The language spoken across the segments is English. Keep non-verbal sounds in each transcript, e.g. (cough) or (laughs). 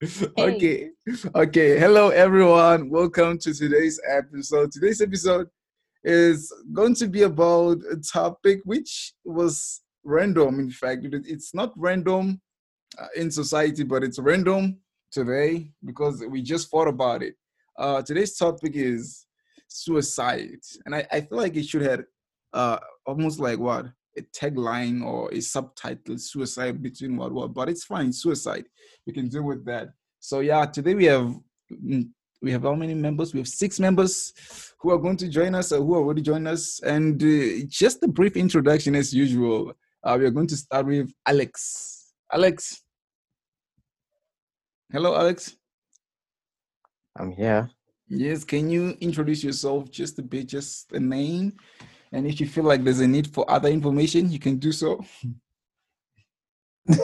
(laughs) okay. Okay. Hello, everyone. Welcome to today's episode. Today's episode is going to be about a topic which was random. In fact, it's not random uh, in society, but it's random today because we just thought about it. Uh, today's topic is suicide, and I, I feel like it should have uh, almost like what a tagline or a subtitle suicide between World War, but it's fine suicide. We can deal with that. So yeah today we have mm, we have how many members? We have six members who are going to join us or who are already joined us. And uh, just a brief introduction as usual. Uh, we are going to start with alex. Alex. Hello alex. I'm here. Yes can you introduce yourself just a bit just a name and if you feel like there's a need for other information, you can do so. (laughs)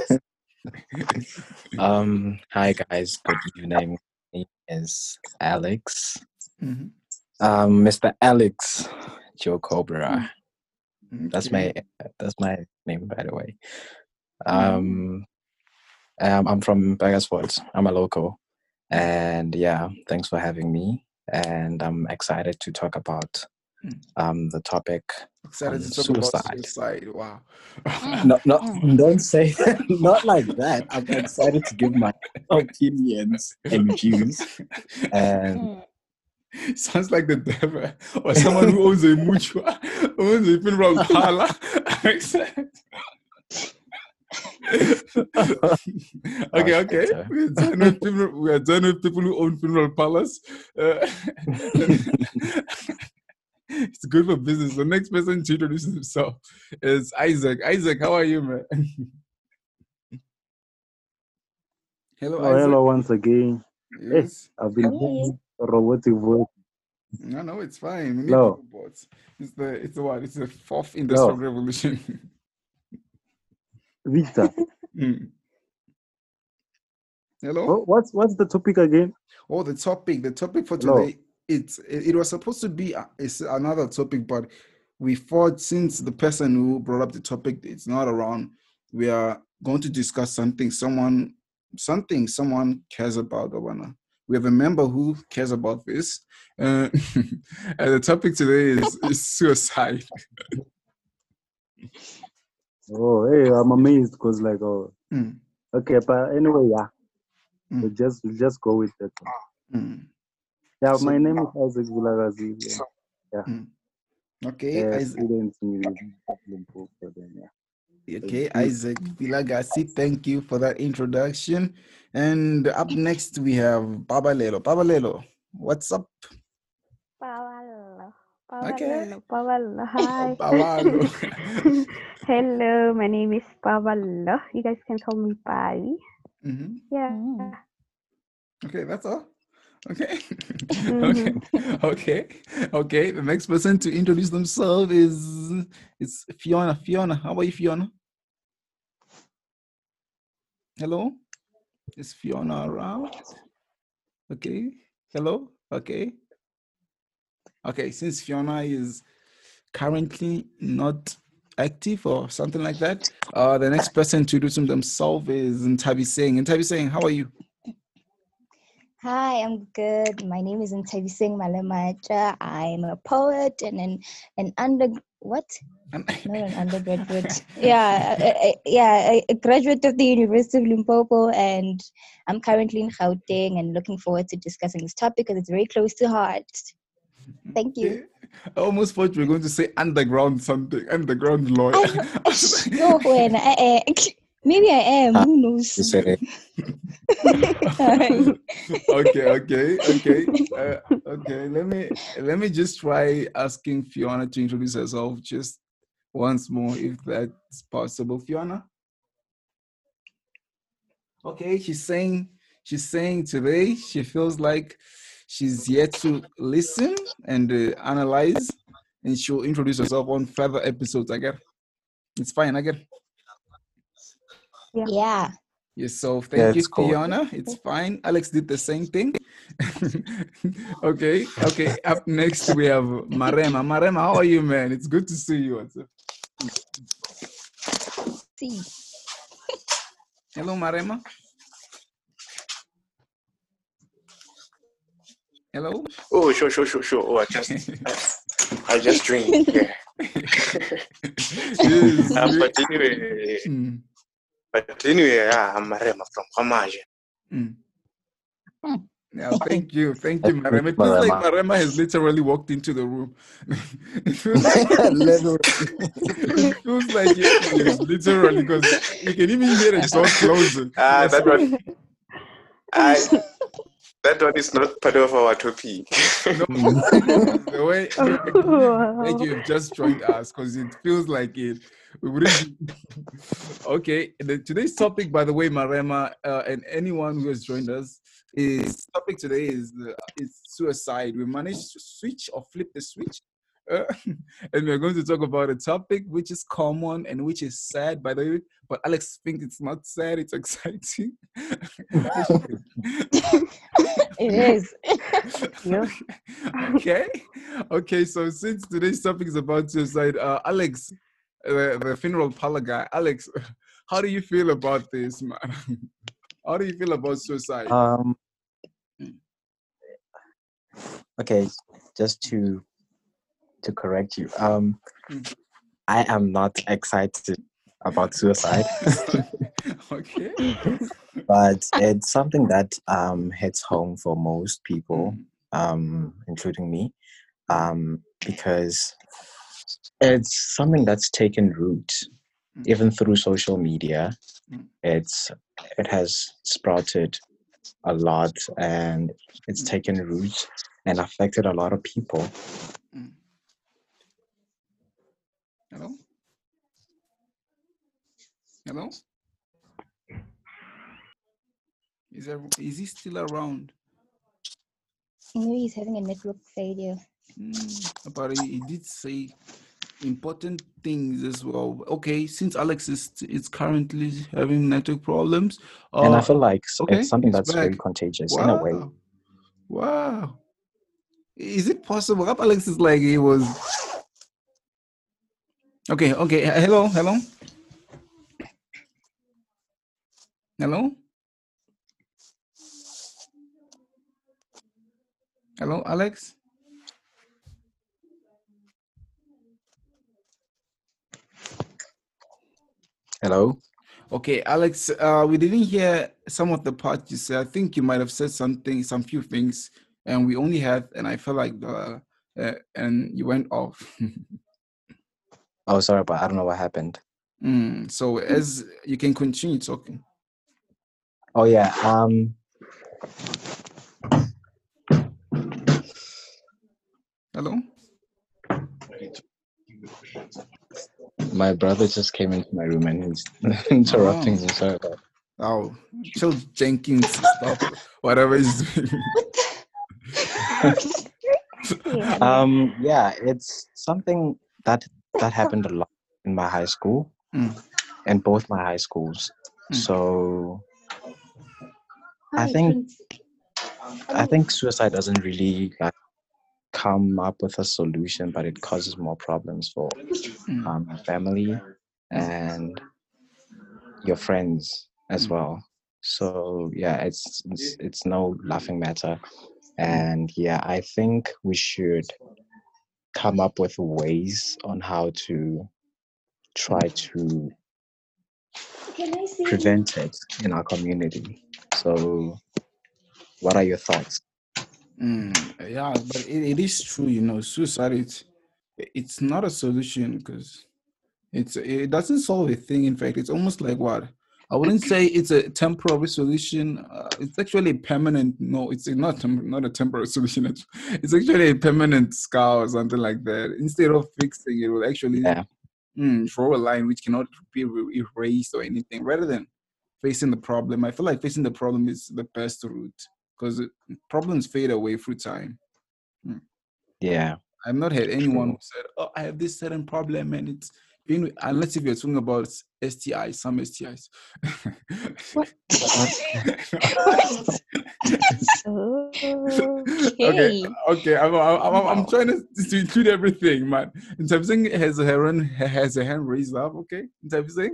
um, hi guys, good evening. My name is Alex. Mm-hmm. Um, Mr. Alex Joe Cobra. Okay. That's my that's my name, by the way. Um, um I'm from Sports. I'm a local, and yeah, thanks for having me. And I'm excited to talk about Hmm. Um, the topic Excited to suicide. Suicide. Wow. no, no, (laughs) don't say that. (laughs) not like that. I'm excited to give my (laughs) opinions and views. And hmm. sounds like the devil or someone who owns a mutua, owns a funeral parlor. okay, okay. We are, done with people, we are done with people who own funeral parlors. Uh, (laughs) it's good for business. The next person to introduce himself is Isaac. Isaac, how are you, man? (laughs) hello, oh, hello once again. Yes, hey, I've been doing robotic voice. No, no, it's fine. We need no. robots. It's the it's the what? It's the fourth industrial no. revolution. (laughs) Victor. Mm. Hello. what's what's the topic again? Oh, the topic. The topic for today it's it was supposed to be a, it's another topic, but we thought since the person who brought up the topic it's not around, we are going to discuss something someone something someone cares about. Obana. We have a member who cares about this, uh, (laughs) and the topic today is, is suicide. (laughs) oh, hey, I'm amazed because like oh, mm. okay, but anyway, yeah, mm. we'll just just go with that. Mm. Yeah, so, my name is Isaac Vilagazi. Yeah. yeah. Mm. Okay, uh, Isaac. Okay, Isaac Vilagasi, thank you for that introduction. And up next we have Babalelo. Babalelo, what's up? Pawalo. Pawalo. Okay. Pawalo. Hi. (laughs) Pawalo. (laughs) Hello, my name is Pawalo. You guys can call me Pai. Mm-hmm. Yeah. Mm. Okay, that's all. Okay. (laughs) okay. Okay. Okay. The next person to introduce themselves is is Fiona. Fiona, how are you, Fiona? Hello? Is Fiona around? Okay. Hello? Okay. Okay, since Fiona is currently not active or something like that, uh, the next person to do introduce themselves is Ntabi Singh. Ntabi Singh, how are you? Hi, I'm good. My name is Ntabi Singh Malemacha. I'm a poet and an an under what? (laughs) Not an undergraduate. (laughs) yeah, a, a, yeah, a graduate of the University of Limpopo, and I'm currently in Gauteng and looking forward to discussing this topic because it's very close to heart. Thank you. (laughs) I almost thought you were going to say underground something, underground lawyer. No, when I, uh, uh, Maybe I am. Who knows? You said it. (laughs) okay, okay, okay, uh, okay. Let me let me just try asking Fiona to introduce herself just once more, if that's possible. Fiona. Okay, she's saying she's saying today she feels like she's yet to listen and uh, analyze, and she'll introduce herself on further episodes. I get. It's fine. I get. Yeah. yeah. Yes, so thank yeah, you, cool. Fiona. It's fine. Alex did the same thing. (laughs) okay, okay. Up next we have Marema. Marema, how are you, man? It's good to see you. What's? See. Hello, Marema. Hello. Oh, sure, sure, sure, sure. Oh, I just, I just drink. (laughs) Yeah. yes, uh, but anyway, mm. But anyway, yeah, I'm Marema from Hamaja. Mm. Yeah, thank you, thank you, Marema. It feels like Marema has literally walked into the room. (laughs) it feels like, (laughs) (laughs) it feels like it, literally because you can even hear the door closing. Ah, that one. I, that one is not part of our topic. no, the way like you've just joined us because it feels like it. (laughs) okay, the, today's topic, by the way, Marema, uh, and anyone who has joined us, is topic today is uh, is suicide. We managed to switch or flip the switch uh, (laughs) and we're going to talk about a topic which is common and which is sad, by the way. But Alex thinks it's not sad; it's (laughs) exciting. it is. okay, okay. So since today's topic is about suicide, uh, Alex, uh, the funeral parlor guy, Alex, (laughs) how do you feel about this, man? (laughs) how do you feel about suicide? Um. Okay, just to to correct you. Um, mm. I am not excited about suicide. (laughs) okay. but it's something that um, hits home for most people, mm. um, including me, um, because it's something that's taken root, mm. even through social media. It's it has sprouted a lot, and it's taken root and affected a lot of people. Hello? Hello? Is, there, is he still around? Maybe he's having a network failure. Mm, but he, he, did say important things as well. Okay, since Alex is, is currently having network problems. Uh, and I feel like okay, it's something that's very contagious wow. in a way. Wow. Is it possible? Alex is like he was Okay, okay. Hello, hello. Hello? Hello, Alex? Hello? Okay, Alex, uh, we didn't hear some of the parts you said. I think you might have said something, some few things, and we only had, and I felt like the, uh, and you went off. (laughs) Oh, sorry, but I don't know what happened. Mm, so as you can continue talking. Oh yeah. Um. Hello. My brother just came into my room and he's (laughs) interrupting oh. me. Sorry about. Oh, Chill Jenkins stuff, whatever is. (laughs) (laughs) um. Yeah, it's something that that happened a lot in my high school, mm. in both my high schools. Mm. So I think I think suicide doesn't really like come up with a solution, but it causes more problems for mm. um, family and your friends as mm. well. So yeah, it's, it's it's no laughing matter, and yeah, I think we should come up with ways on how to try to prevent it in our community. So, what are your thoughts? Mm, yeah, but it, it is true, you know, suicide it's it's not a solution because it's it doesn't solve a thing. In fact, it's almost like what I wouldn't say it's a temporary solution. Uh, it's actually a permanent. No, it's not not a temporary (laughs) solution. It's actually a permanent scar or something like that. Instead of fixing it, will actually yeah. mm, draw a line which cannot be erased or anything. Rather than facing the problem, I feel like facing the problem is the best route because problems fade away through time. Mm. Yeah, I've not had anyone who said, "Oh, I have this certain problem and it's been unless if you're talking about STIs, some STIs. (laughs) (laughs) (laughs) okay. okay, okay. I'm, I'm, I'm, trying to, to include everything, man. In terms of has her hand, has a hand raised up. Okay, in terms of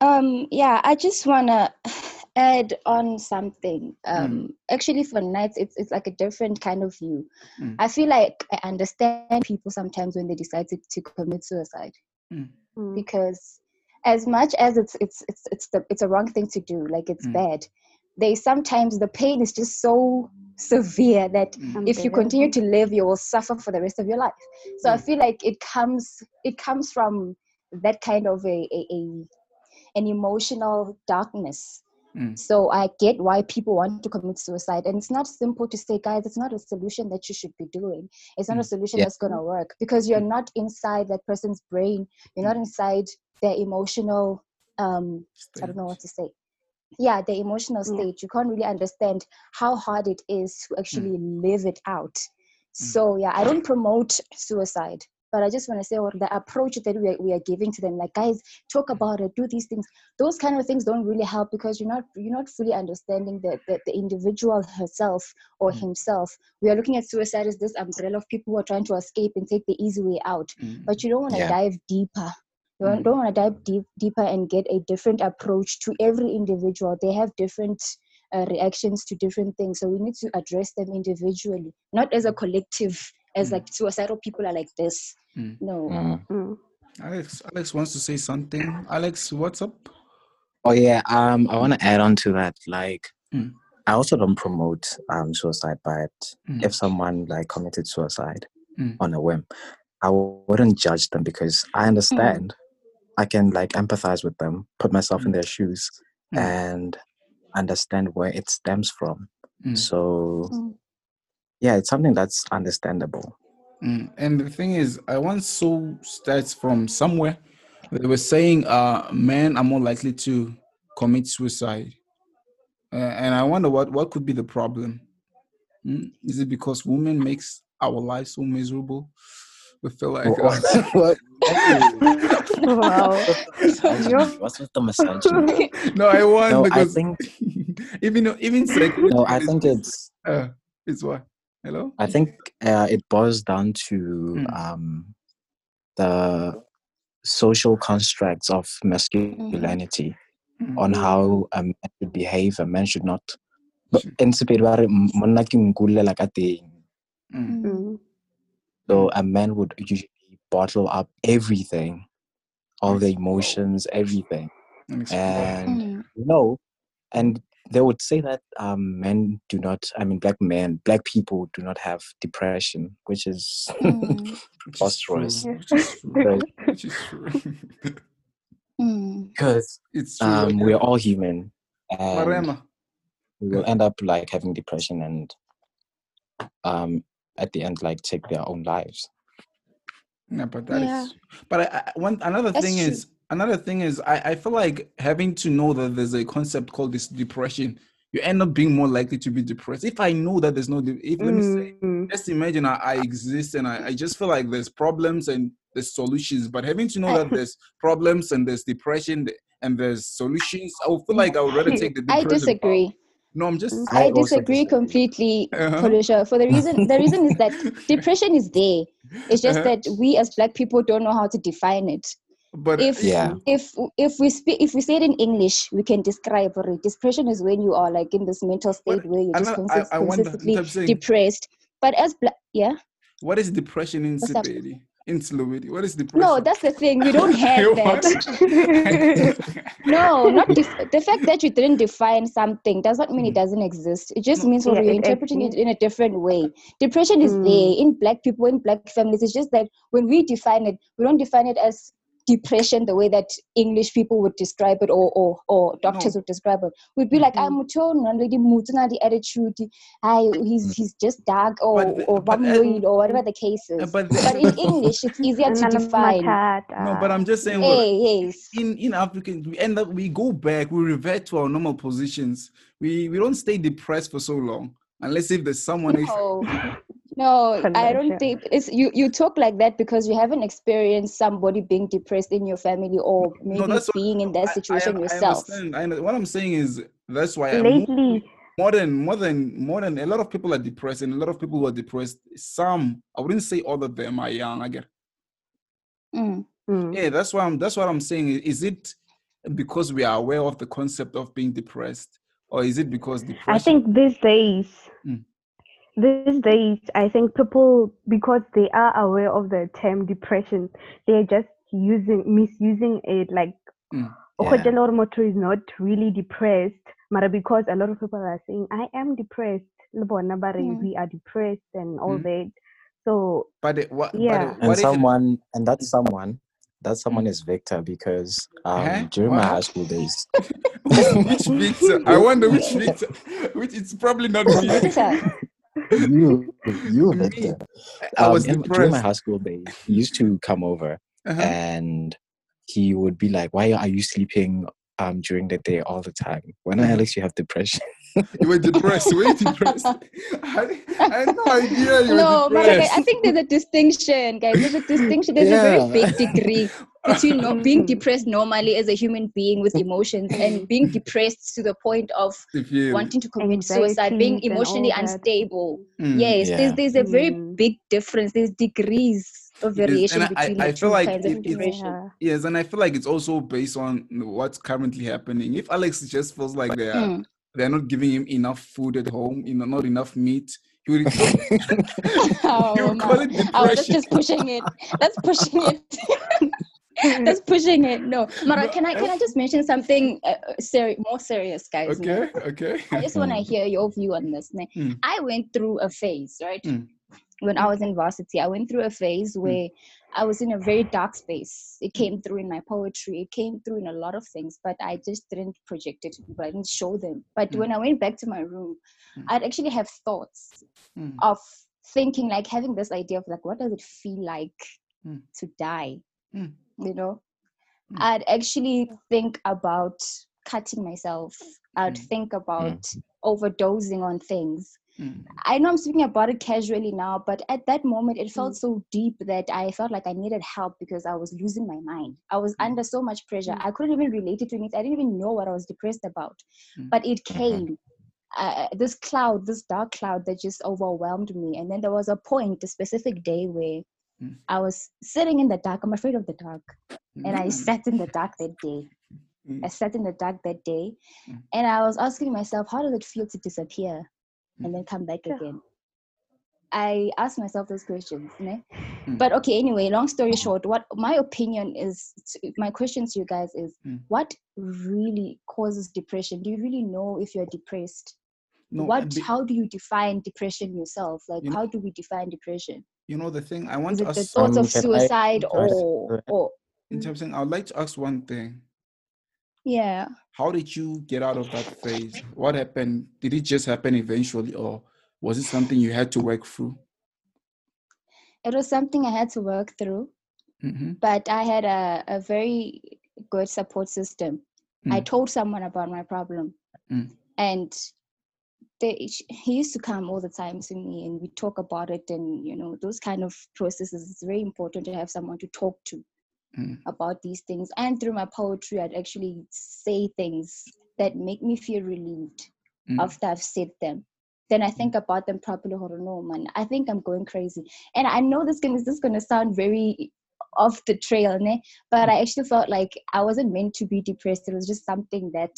um, yeah, I just wanna add on something, um, mm. actually for nights, it's it's like a different kind of view. Mm. I feel like I understand people sometimes when they decide to, to commit suicide, mm. because as much as it's it's it's it's the it's a wrong thing to do, like it's mm. bad. They sometimes the pain is just so severe that mm. if you continue to live, you will suffer for the rest of your life. So I feel like it comes it comes from that kind of a, a, a an emotional darkness Mm. So I get why people want to commit suicide. And it's not simple to say, guys, it's not a solution that you should be doing. It's not mm. a solution yeah. that's going to work because you're mm. not inside that person's brain. You're not inside their emotional, um, I don't know what to say. Yeah, the emotional state. You can't really understand how hard it is to actually mm. live it out. So yeah, I don't promote suicide but I just want to say, or the approach that we are, we are giving to them, like guys, talk about it, do these things. Those kind of things don't really help because you're not you're not fully understanding the the, the individual herself or mm. himself. We are looking at suicide as this umbrella of people who are trying to escape and take the easy way out, mm. but you don't want to yeah. dive deeper. You mm. don't want to dive deep, deeper and get a different approach to every individual. They have different uh, reactions to different things, so we need to address them individually, not as a collective as mm. like suicidal people are like this Mm. No. Mm. mm. Alex, Alex wants to say something. Alex, what's up? Oh yeah, um, I want to add on to that. Like, mm. I also don't promote um suicide, but mm. if someone like committed suicide mm. on a whim, I wouldn't judge them because I understand. I can like empathize with them, put myself in their shoes, and understand where it stems from. So, yeah, it's something that's understandable. Mm. And the thing is, I once saw stats from somewhere. They were saying uh, men are more likely to commit suicide. Uh, and I wonder what, what could be the problem. Mm? Is it because women makes our lives so miserable? We feel like uh, (laughs) what? wow. (laughs) What's with the misogyny? (laughs) no, I want no, because I think, even even no, I think it's uh, it's what Hello? I think uh, it boils down to mm. um, the social constructs of masculinity mm. on how a man should behave, a man should not. Mm. So a man would usually bottle up everything, all the emotions, everything. And mm. you know, and they would say that um, men do not i mean black men black people do not have depression which is mm. preposterous because it's um, we're all human and we will end up like having depression and um, at the end like take their own lives yeah but that yeah. is. but I, I, one another That's thing true. is another thing is I, I feel like having to know that there's a concept called this depression you end up being more likely to be depressed if i know that there's no if let me say mm. just imagine I, I, exist and I, I just feel like there's problems and there's solutions but having to know that there's (laughs) problems and there's depression and there's solutions i would feel like i would rather take the i disagree no, I'm just. I, I disagree completely, uh-huh. For the reason, the reason is that (laughs) depression is there. It's just uh-huh. that we as Black people don't know how to define it but if yeah. if if we speak if we say it in english we can describe it depression is when you are like in this mental state but, where you're just consist- I, I consistently saying, depressed but as bla- yeah what is depression in Siberi? in Slovenia. What is depression? No, that's the thing. We don't (laughs) have that. (laughs) no, not def- the fact that you didn't define something does not mean it mm. doesn't exist. It just means yeah, you're interpreting it in a different way. Depression is mm. there in black people, in black families. It's just that when we define it, we don't define it as depression the way that English people would describe it or or, or doctors no. would describe it. We'd be like, I'm mm-hmm. lady the attitude, I he's he's just dark or but, or but, or whatever the case is. But, but in English it's easier to (laughs) define. No, but I'm just saying hey, yes. in, in African we end up we go back, we revert to our normal positions. We we don't stay depressed for so long. Unless if there's someone no. (laughs) No, I don't think it's you. You talk like that because you haven't experienced somebody being depressed in your family or maybe no, being in that situation I, I, yourself. I understand. I What I'm saying is that's why lately. more than more than more than a lot of people are depressed and a lot of people who are depressed some i wouldn't say all of them are young i get mm. Mm. yeah that's why i'm that's what i'm saying is it because we are aware of the concept of being depressed or is it because depression? I think these days. These days, I think people because they are aware of the term depression, they're just using misusing it like. Mm. Yeah. is not really depressed, but because a lot of people are saying, I am depressed, mm. we are depressed and all mm. that. So, but it, what, yeah, but it, and someone, and that someone, that someone is Victor because um, huh? during what? my high school days. (laughs) which Victor? I (laughs) wonder which Victor. Which it's probably not me. (laughs) you, you (laughs) Victor. I was um, during my high school days. He used to come over uh-huh. and he would be like, "Why are you sleeping um during the day all the time? When uh-huh. Alex, you have depression." (laughs) you were depressed. Were you depressed? (laughs) I, I had no idea you no, were depressed. I think there's a distinction, guys. There's a distinction. There's yeah. a very big degree between no, being (laughs) depressed normally as a human being with emotions and (laughs) being depressed to the point of wanting to commit suicide, being emotionally unstable. Mm. Yes, yeah. there's there's a very mm. big difference. There's degrees of variation yes, between I, I feel like it, yeah. yes, and I feel like it's also based on what's currently happening. If Alex just feels like they are mm they're not giving him enough food at home, you know, not enough meat. He would, (laughs) oh, he would call it depression. Oh, that's just pushing it. That's pushing it. (laughs) that's pushing it. No, Mara, can I can I just mention something uh, seri- more serious, guys? Okay, no? okay. (laughs) I just want to hear your view on this. Mm. I went through a phase, right? Mm when I was in varsity, I went through a phase hmm. where I was in a very dark space. It came through in my poetry, it came through in a lot of things, but I just didn't project it to people. I didn't show them. But mm. when I went back to my room, mm. I'd actually have thoughts mm. of thinking, like having this idea of like, what does it feel like hmm. to die? Hmm. You know? I'd actually think about cutting myself. I'd think about overdosing on things Mm. I know I'm speaking about it casually now, but at that moment, it felt mm. so deep that I felt like I needed help because I was losing my mind. I was mm. under so much pressure. Mm. I couldn't even relate it to it. I didn't even know what I was depressed about. Mm. But it uh-huh. came. Uh, this cloud, this dark cloud that just overwhelmed me. And then there was a point, a specific day where mm. I was sitting in the dark. I'm afraid of the dark. And I sat in the dark that day. I sat in the dark that day. And I was asking myself, how does it feel to disappear? and then come back yeah. again. I asked myself those questions. Ne? Mm. But okay, anyway, long story short, what my opinion is, my question to you guys is mm. what really causes depression? Do you really know if you're depressed? No, what be, how do you define depression yourself? Like you know, how do we define depression? You know the thing I want is to ask the thoughts um, of suicide I, or or in terms of, I would like to ask one thing. Yeah. How did you get out of that phase? What happened? Did it just happen eventually, or was it something you had to work through? It was something I had to work through, mm-hmm. but I had a, a very good support system. Mm. I told someone about my problem, mm. and they, he used to come all the time to me, and we talk about it. And you know, those kind of processes. It's very important to have someone to talk to mm. about these things. And through my poetry, I'd actually say things that make me feel relieved mm. after I've said them. Then I think mm. about them properly. On, no, man. I think I'm going crazy. And I know this, is this is going to sound very off the trail, ne? but I actually felt like I wasn't meant to be depressed. It was just something that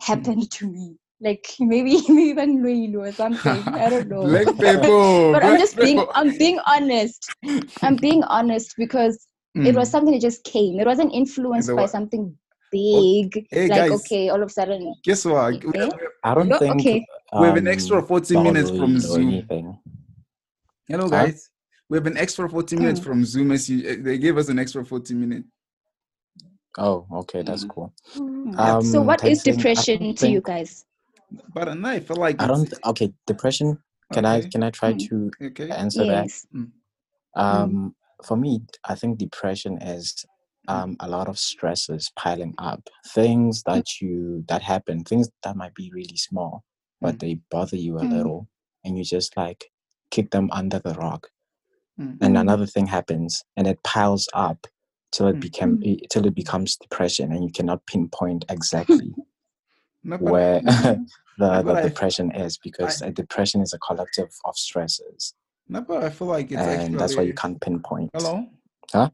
happened mm. (laughs) to me like (laughs) (laughs) maybe even Lulu or something. I don't (laughs) know. Black people. but I'm just being I'm being honest. I'm being honest because Mm. It was mm. something that just came. It wasn't influenced by something big. Hey, like, guys, okay, all of a sudden. Guess what? Okay. I don't no, think. Okay. Um, we have an extra 40 minutes from Zoom. Anything. Hello, guys. Huh? We have an extra 40 minutes mm. from Zoom. As you, eh, they gave us an extra 40 minutes. Oh, okay, that's mm. cool. Mm. Um, so, what is depression to you guys? But I feel like I don't. Okay, depression. Can okay. I can I try mm. to okay. answer yes. that? Um, for me, I think depression is mm. um, a lot of stresses piling up, things that you that happen, things that might be really small, but mm. they bother you a mm. little, and you just like kick them under the rug. Mm. And another thing happens, and it piles up till it became mm. till it becomes depression, and you cannot pinpoint (laughs) exactly where (laughs) the, the depression is because I, a depression is a collective of stresses. No, but I feel like it's and actually, that's why you can't pinpoint. Hello. Huh?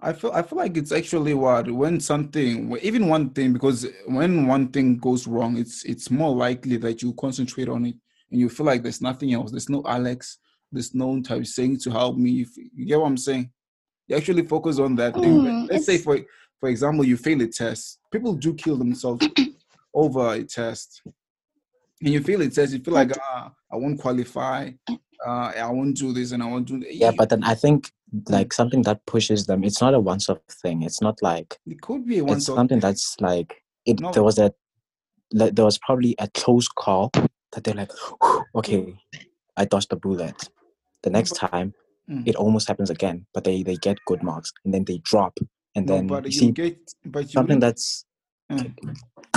I feel I feel like it's actually what when something even one thing because when one thing goes wrong, it's it's more likely that you concentrate on it and you feel like there's nothing else. There's no Alex. There's no one type saying to help me. If, you get what I'm saying? You actually focus on that thing. Mm, Let's say for for example, you fail a test. People do kill themselves (clears throat) over a test. And you feel it says you feel like ah, I won't qualify. Uh, I won't do this and I won't do that. Yeah, but then I think like something that pushes them. It's not a once-off thing. It's not like it could be a. It's something that's like it. No. There was a like, there was probably a close call that they're like, okay, I dodged the bullet. The next time, mm. it almost happens again, but they they get good marks and then they drop and no, then but you, you see get, but you something that's. Mm.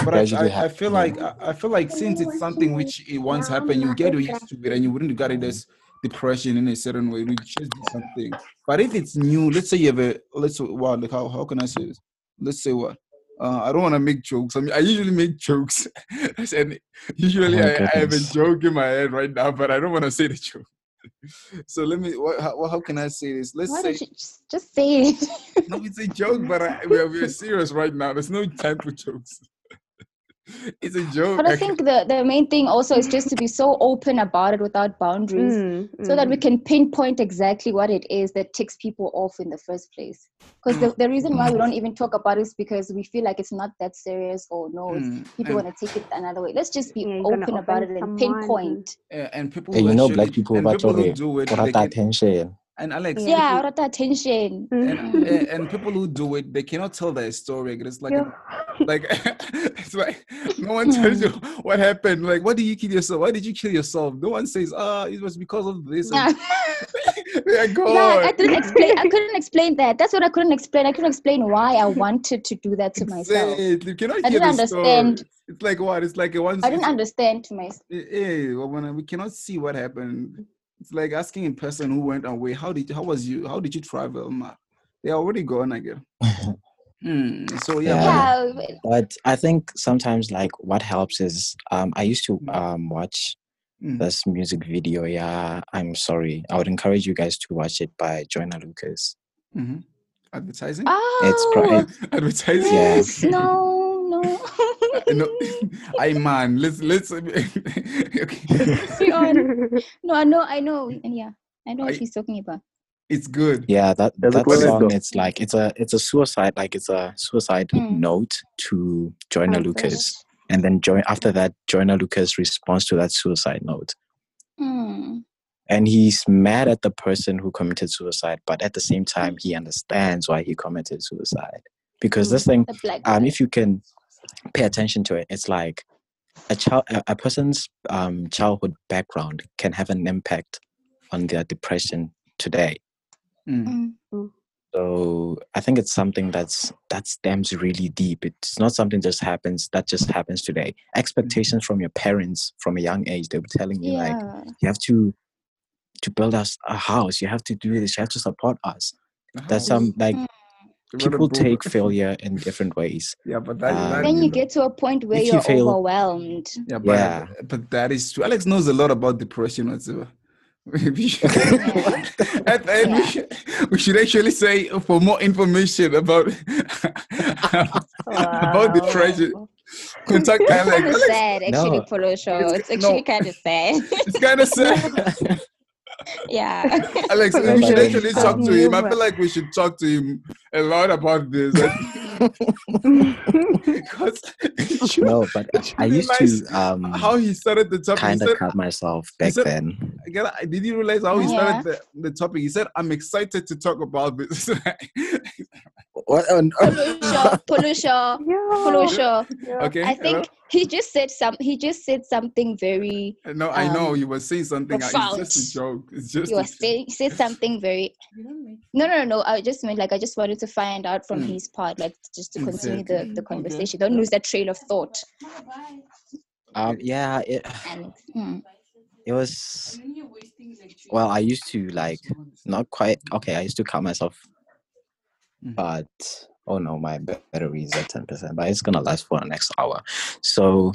But I, I, I, feel like I feel like since it's something which it once happened, you get used to it, and you wouldn't regard it as depression in a certain way. It just be something. But if it's new, let's say you have a let's what like how how can I say this? Let's say what uh, I don't want to make jokes. I mean, I usually make jokes, (laughs) and usually oh, I, I, have a joke in my head right now, but I don't want to say the joke. (laughs) so let me. What, how, how can I say this? Let's Why say. Just, just, say it. no, it's a joke, but I, we, are, we are serious right now. There's no time for jokes. (laughs) it's a joke. But I think the, the main thing also is just to be so open about it without boundaries mm, so mm. that we mm. can pinpoint exactly what it is that ticks people off in the first place. Because the, the reason why we don't even talk about it is because we feel like it's not that serious or no, mm. people want to take it another way. Let's just be yeah, open about it and pinpoint. Yeah, and people, hey, you know, black people, people who do it, attention and Alex, yeah, people, that attention. And, and, and, people who do it, they cannot tell their story. It's like, yeah. A, like (laughs) it's like no one tells you what happened. Like, why did you kill yourself? Why did you kill yourself? No one says, ah, oh, it was because of this. Yeah. (laughs) yeah, go yeah, I didn't explain. I couldn't (laughs) explain that. That's what I couldn't explain. I couldn't explain why I wanted to do that to myself. You cannot I didn't understand. Story. It's like what? It's like a one. I didn't understand to myself. Yeah, well, when we cannot see what happened it's like asking a person who went away, how did how was you how did you travel? They're already gone again. Hmm. So yeah. yeah. But I think sometimes like what helps is um I used to mm. um watch mm. this music video. Yeah, I'm sorry. I would encourage you guys to watch it by Joyner Lucas. Mm-hmm. Advertising? Oh, it's, pro- (laughs) advertising. Yes, yeah. no no. (laughs) no, (laughs) I man, let's let's. okay. no, I know, I know, and yeah, I know what I, he's talking about. It's good. Yeah, that that song. It's like it's a it's a suicide like it's a suicide mm. note to Joyner Lucas, and then join after that Joyner Lucas responds to that suicide note. Mm. And he's mad at the person who committed suicide, but at the same time, he understands why he committed suicide. Because mm. this thing, um, if you can pay attention to it it's like a child a, person's um, childhood background can have an impact on their depression today mm. Mm. so i think it's something that's that stems really deep it's not something just happens that just happens today expectations from your parents from a young age they were telling you yeah. like you have to to build us a house you have to do this you have to support us that's some like mm people take failure in different ways. (laughs) Yeah, but that, um, that then you get to a point where you're you fail, overwhelmed. Yeah, but, yeah. but that is true. Alex knows a lot about depression whatsoever. (laughs) we, should, yeah. we, should, we should actually say for more information about (laughs) wow. about depression (laughs) contact Alex. It's kind of sad, actually, no. Polo Show. It's, it's actually no. kind of sad. It's kind of sad yeah. Alex, we should actually talk to him. I feel like we should talk to him a lot about this. because no, but I used to um how he started the topic. Kind of cut myself back said, then. Again, did you realize how he started the, the topic? He said, "I'm excited to talk about this." (laughs) what on pollution. Polusha, (laughs) Okay. I think hello? he just said some. He just said something very. No, I know um, you were saying something. Profound. It's just a joke. It's just. You were saying said (laughs) something very. No, no, no. I just meant like I just wanted to find out from mm. his part, like just to continue the the conversation. Okay. Don't lose that trail of thought. Um. Yeah. It. And, hmm. It was well. I used to like not quite okay. I used to call myself Mm-hmm. But oh no, my battery is at ten percent, but it's gonna last for the next hour. So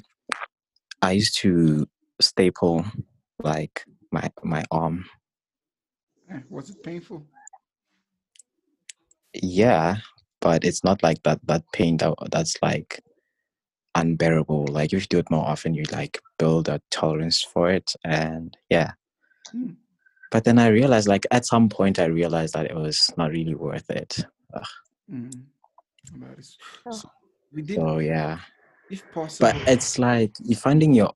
I used to staple like my my arm. Was it painful? yeah, but it's not like that. That pain that that's like unbearable. Like if you do it more often, you like build a tolerance for it, and yeah. Hmm. But then I realized, like at some point, I realized that it was not really worth it. Mm. So, we did, so yeah. If possible. But it's like you finding your.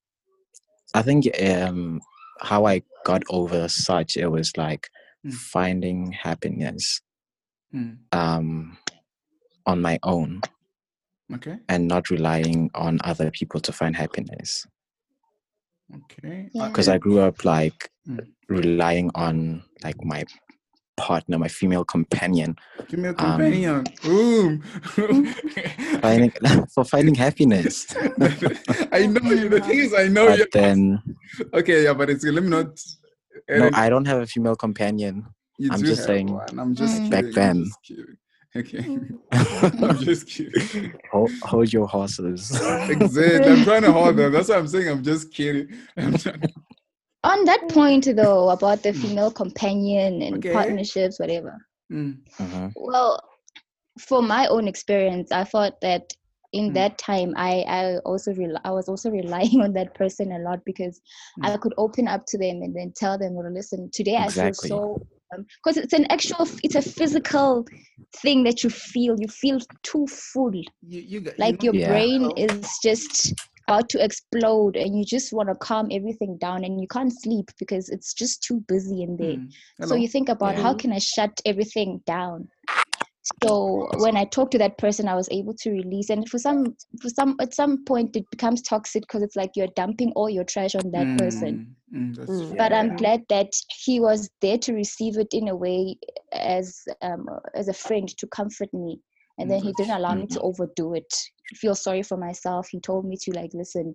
I think um how I got over such it was like mm. finding happiness mm. um on my own okay. and not relying on other people to find happiness. Okay because yeah. i grew up like mm. relying on like my partner my female companion female um, companion. Um, (laughs) finding, (laughs) for finding happiness. (laughs) I know you the thing is i know you. but you. then okay yeah but it's let me not no i don't have a female companion. You i'm just saying one. i'm just back then Okay. Mm. (laughs) I'm (laughs) just kidding. Hold, hold your horses. exactly. I'm trying to hold them. That's what I'm saying. I'm just kidding. (laughs) I'm On that point, though, about the female companion and okay. partnerships, whatever. Mm. Uh-huh. Well, for my own experience, I thought that in mm. that time i i also re- i was also relying on that person a lot because mm. i could open up to them and then tell them well listen today exactly. i feel so because it's an actual it's a physical thing that you feel you feel too full you, you got, like you know, your yeah. brain is just about to explode and you just want to calm everything down and you can't sleep because it's just too busy in there mm. so you think about yeah. how can i shut everything down so when i talked to that person i was able to release and for some for some at some point it becomes toxic because it's like you're dumping all your trash on that mm. person Mm, mm. but I'm glad that he was there to receive it in a way as um, as a friend to comfort me. And then he didn't allow me to overdo it. Feel sorry for myself. He told me to like listen.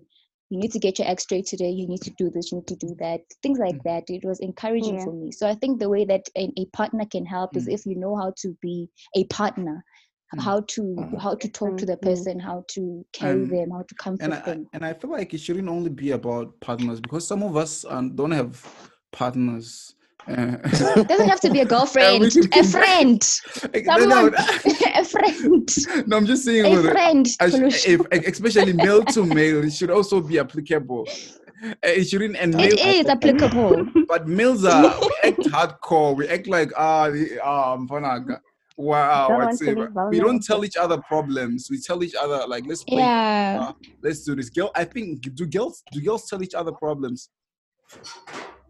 You need to get your X straight today. You need to do this. You need to do that. Things like mm. that. It was encouraging yeah. for me. So I think the way that a, a partner can help is if you know how to be a partner Mm. How to uh, how to talk to the person how to carry and, them how to comfort and I, them. and i feel like it shouldn't only be about partners because some of us um, don't have partners. Uh, doesn't have to be a (laughs) girlfriend (laughs) (laughs) a friend. Someone a friend. No i'm just saying a friend if, especially male to male it should also be applicable. Uh, it shouldn't and it is applicable. But males are we act hardcore. We act like ah um Wow, we don't tell each other problems. We tell each other like, let's play, yeah, uh, let's do this. Girl, I think do girls do girls tell each other problems?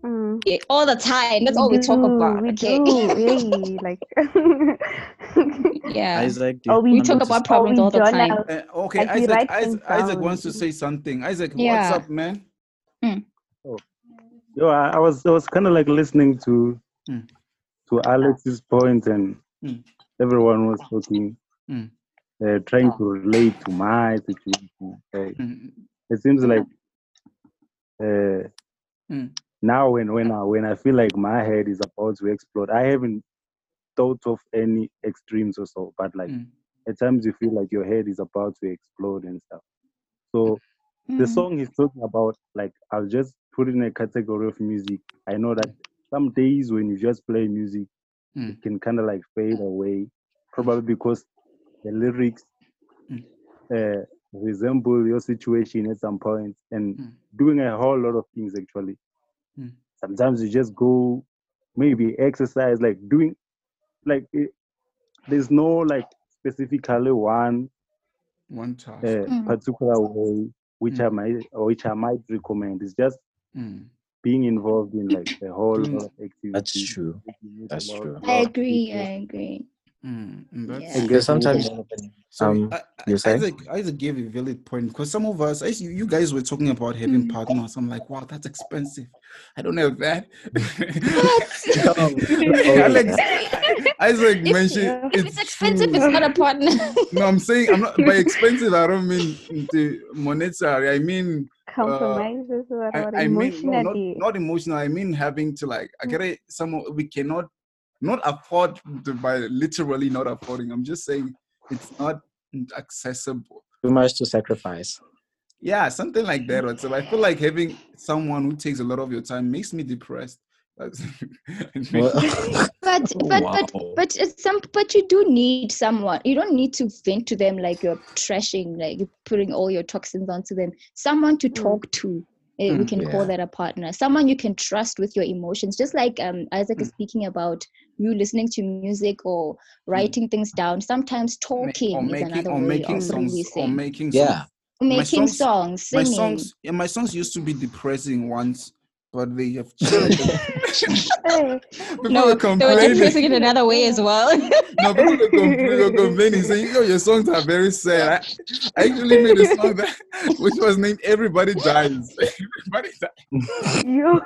Mm. Yeah, all the time. That's we all we talk about. We okay? do, really, (laughs) like. yeah. Isaac, oh, we talk about problems all the time. Uh, okay, like Isaac, Isaac, Isaac, wants to say something. Isaac, yeah. what's up, man? Mm. Oh, yo, I, I was I was kind of like listening to mm. to Alex's point and. Mm everyone was talking, mm. uh, trying to relate to my situation. Uh, mm. It seems like uh, mm. now when when I when I feel like my head is about to explode, I haven't thought of any extremes or so, but like mm. at times you feel like your head is about to explode and stuff. So the mm. song he's talking about, like I'll just put in a category of music. I know that some days when you just play music, mm. it can kind of like fade away, probably because the lyrics mm. uh, resemble your situation at some point and mm. doing a whole lot of things actually. Mm. Sometimes you just go maybe exercise, like doing, like it, there's no like specifically one one task. Uh, mm. particular way which I mm. might which I might recommend. It's just mm being involved in like the whole lot of activities. That's true. That's true. I agree. I agree. Mm, yeah. Because sometimes, so um, I, you say Isaac, Isaac gave a valid point because some of us, as you, you guys were talking about having mm. partners. I'm like, wow, that's expensive. I don't have that. (laughs) (laughs) (laughs) Alex, Isaac mentioned it's, it's expensive. True. It's not a partner. no, I'm saying I'm not by expensive. I don't mean the monetary. I mean compromises uh, or I, I mean no, not, not emotional. I mean having to like I get it. Some we cannot not afford to, by literally not affording. I'm just saying it's not accessible. Too much to sacrifice. Yeah, something like that. So I feel like having someone who takes a lot of your time makes me depressed. (laughs) it's (laughs) but (laughs) oh, but wow. but but it's some but you do need someone you don't need to vent to them like you're trashing like you're putting all your toxins onto them someone to mm. talk to mm, we can yeah. call that a partner someone you can trust with your emotions just like um, isaac mm. is speaking about you listening to music or mm. writing things down sometimes talking or making, is another or way making of songs releasing. or making yeah making songs, songs singing. my songs yeah, my songs used to be depressing once but they have changed. (laughs) no, they were depressing in another way as well. no, people are complaining, complaining saying, "Yo, your songs are very sad." I, I actually made a song that (laughs) which was named "Everybody Dies." (laughs) Everybody dies. You.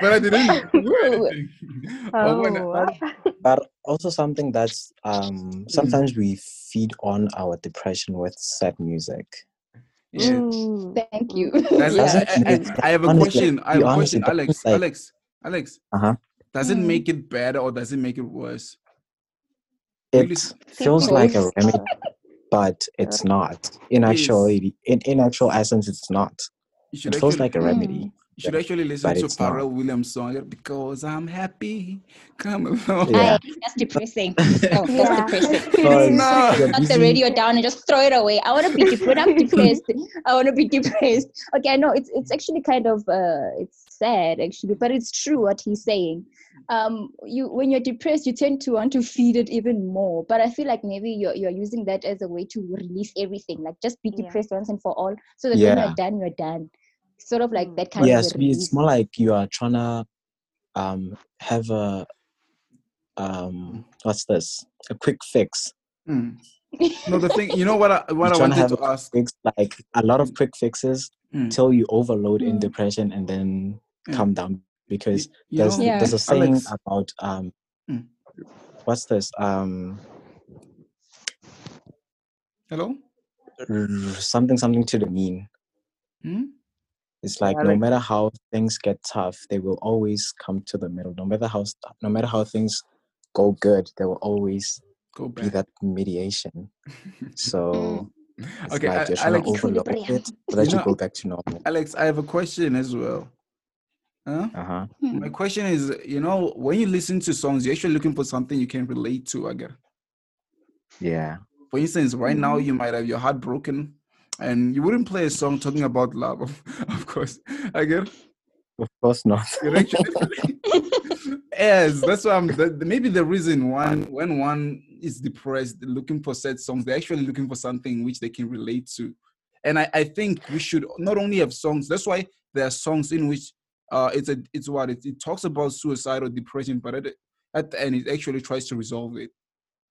but I didn't oh. but, also something that's um sometimes mm. we feed on our depression with sad music. Yeah. Mm, thank you. (laughs) yeah. I, I, I, have a question. I have a question, Alex. Like, Alex. Alex. Uh-huh. Does it mm. make it better or does it make it worse? It really? feels like a (laughs) remedy, but it's not. In actual, in, in actual essence, it's not. It feels like a remedy. Mm. You should actually listen to Pharrell Williams' song because I'm happy. Come along. Yeah. that's depressing. Oh, that's yeah. depressing. (laughs) no. Shut the radio down and just throw it away. I want to be depressed. I'm depressed. I want to be depressed. Okay, I know it's it's actually kind of uh it's sad actually, but it's true what he's saying. Um, you when you're depressed, you tend to want to feed it even more. But I feel like maybe you're you're using that as a way to release everything. Like just be depressed yeah. once and for all, so that yeah. when you're done, you're done sort of like that kind yes, of yes it's more like you are trying to um have a um what's this a quick fix mm. (laughs) no the thing you know what i what i wanted to, to ask fix, like a lot of quick fixes mm. till you overload mm. in depression and then come down because you, there's yeah. there's a saying Alex. about um mm. what's this um hello something something to the mean hmm? It's like no matter how things get tough, they will always come to the middle. No matter how no matter how things go good, there will always go be that mediation. So (laughs) okay, like you're trying to overload (laughs) it so that you, know, go back to normal. Alex, I have a question as well. Huh? Uh-huh. My question is, you know, when you listen to songs, you're actually looking for something you can relate to, I guess. Yeah. For instance, right mm-hmm. now you might have your heart broken and you wouldn't play a song talking about love, of (laughs) course. I get. Of course not. (laughs) yes, that's why I'm. The, maybe the reason one when one is depressed, looking for sad songs, they're actually looking for something which they can relate to. And I, I think we should not only have songs. That's why there are songs in which uh, it's a it's what it, it talks about suicide or depression, but at, at the end it actually tries to resolve it.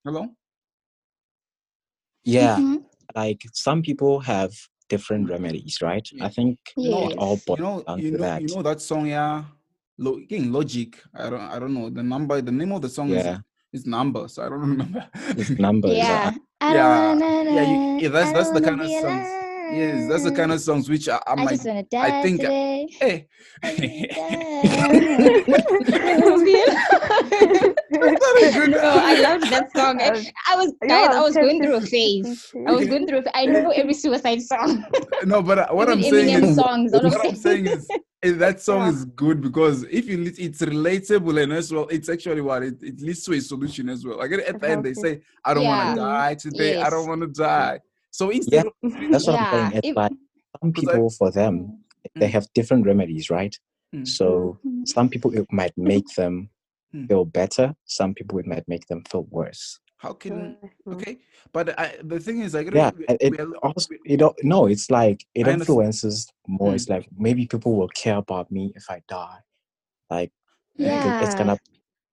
Hello. Yeah. Mm-hmm like some people have different mm. remedies, right? I think yes. not all you know, down you know, that. You know that song, yeah. Lo- again, Logic. I don't, I don't know the number. The name of the song yeah. is, is number, so I don't (laughs) remember. It's number. yeah. Yeah. Yeah. yeah, you, yeah. That's that's the kind of songs. Yes, that's the kind of songs which I, I, I might. I think. Uh, today. Hey. Oh, (laughs) I loved that song. I, I was guys, I was going through a phase. I was going through. I know every suicide song. (laughs) no, but uh, what I'm saying is, songs, what I'm saying is, is that song yeah. is good because if you it's relatable and as well, it's actually what it, it leads to a solution as well. Like at the end, they say, "I don't yeah. want to die today. Yes. I don't want to die." So instead, yeah, of, that's what yeah. I'm saying. It's it, like some people, for them, they mm. have different remedies, right? Mm. So mm-hmm. some people it might make them mm. feel better. Some people it might make them feel worse. How can hmm. okay? But I, the thing is, like, yeah, it also you don't no. It's like it influences more. Hmm. It's like maybe people will care about me if I die. Like, yeah. it's gonna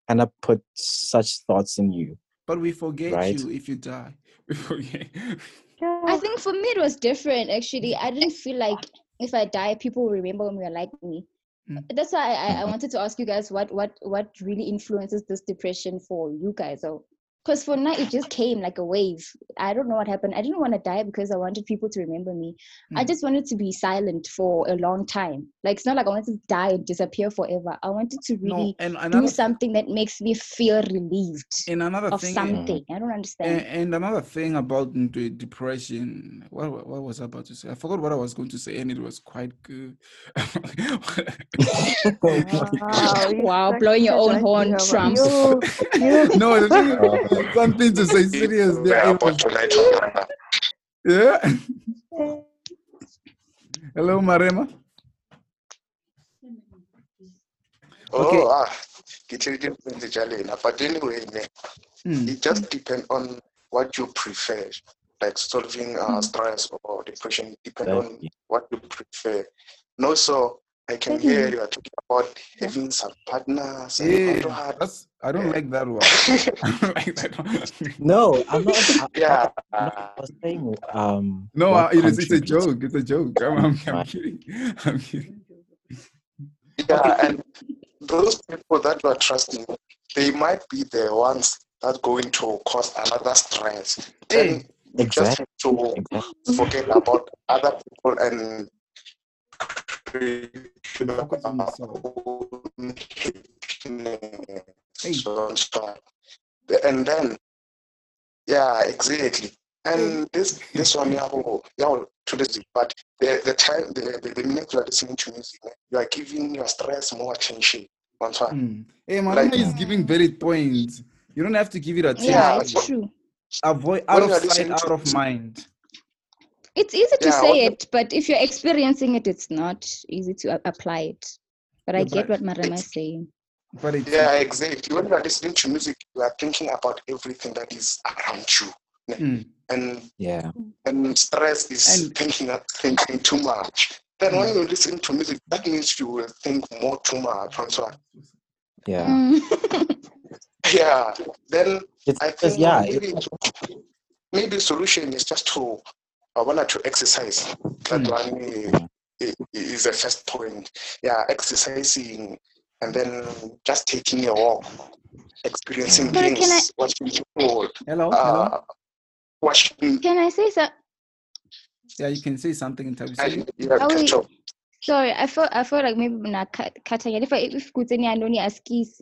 kind of put such thoughts in you. But we forget right? you if you die. (laughs) We forget. I think for me it was different actually. Mm. I didn't feel like if I die, people will remember me or like me. Mm. That's why I, I wanted to ask you guys what what what really influences this depression for you guys. So because for now it just came like a wave. I don't know what happened. I didn't want to die because I wanted people to remember me. Mm. I hmm. just wanted to be silent for a long time. Like it's not like I wanted to die and disappear forever. I wanted to really no, and do something that makes me feel relieved and another of thing, something. I don't understand. And, and, another thing about the depression. What, what was I about to say? I forgot what I was going to say, and it was quite good. (laughs) (laughs) wow, wow blowing your own horn, Trump. (laughs) no, the thing, something to say seriously. Yeah. (laughs) Hello, Marema. Oh, okay. ah, but anyway, mm. it just depends on what you prefer, like solving uh, hmm. stress or depression. Depend on what you prefer. And also, I can hear you are talking about having some partners. Yeah, that's, I don't like that one. like that no, I'm not. I, yeah, I, I was saying. Um, no, uh, it is. It's a joke. It's a joke. I'm, I'm, I'm kidding. (laughs) I'm kidding. Yeah, and those people that you are trusting, they might be the ones that going to cause another stress. Then hey, exactly. just to exactly. forget about other people and Hey. And then, yeah, exactly. And this this one, yeah, yeah, to this, but the the time the the, the minute you are listening to music, you are giving your stress more attention. Mm. Hey, Marama like, is giving valid points. You don't have to give it attention. Yeah, it's true. Avoid out of sight, out of mind. It's easy to yeah, say it, but if you're experiencing it, it's not easy to apply it. But yeah, I get what Marama is saying. But it's, yeah, exactly. When you are listening to music, you are thinking about everything that is around you. Mm. And yeah, and stress is and, thinking thinking too much. Then mm. when you listen to music, that means you will think more too much. So, yeah. Mm. (laughs) yeah. Then it's, I think yeah, maybe, maybe solution is just to I wanted to exercise. That mm. one is the first point. Yeah, exercising and then just taking a walk, experiencing things, I, watching people. Hello, uh, hello. Watching. Can I say something? Yeah, you can say something in terms of. Yeah, sorry, I felt I felt like maybe not cutting it. If I if Kutseni Andoni askis.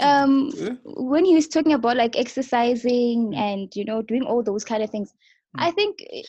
um when he was talking about like exercising and you know doing all those kind of things I think eh,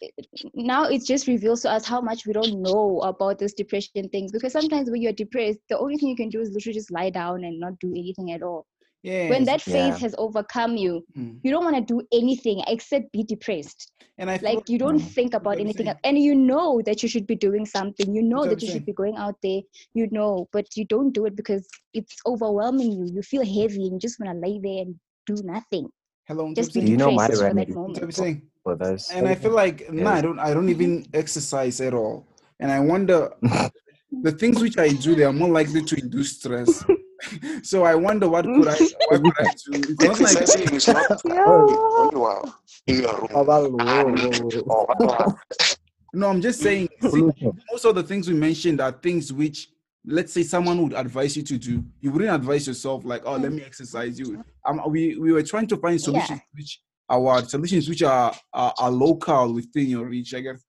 now it just reveals to us how much we don't know about this depression things because sometimes when you're depressed, the only thing you can do is literally just lie down and not do anything at all. Yes, when that phase yeah. has overcome you, mm. you don't want to do anything except be depressed. And I feel, like you don't mm, think about anything else. And you know that you should be doing something. You know that you should be going out there. You know, but you don't do it because it's overwhelming you. You feel heavy and you just want to lay there and do nothing. Hello, just be you know my remedy for those. And I feel like yeah. no, I don't. I don't even exercise at all. And I wonder (laughs) the things which I do, they are more likely to induce stress. (laughs) so I wonder what could I what could I do? It's not like it's not (laughs) yeah. in your room. No, I'm just saying see, most of the things we mentioned are things which let's say someone would advise you to do, you wouldn't advise yourself like, oh, let me exercise you. Um, we we were trying to find solutions yeah. which our solutions which are, are, are local within your reach, I guess.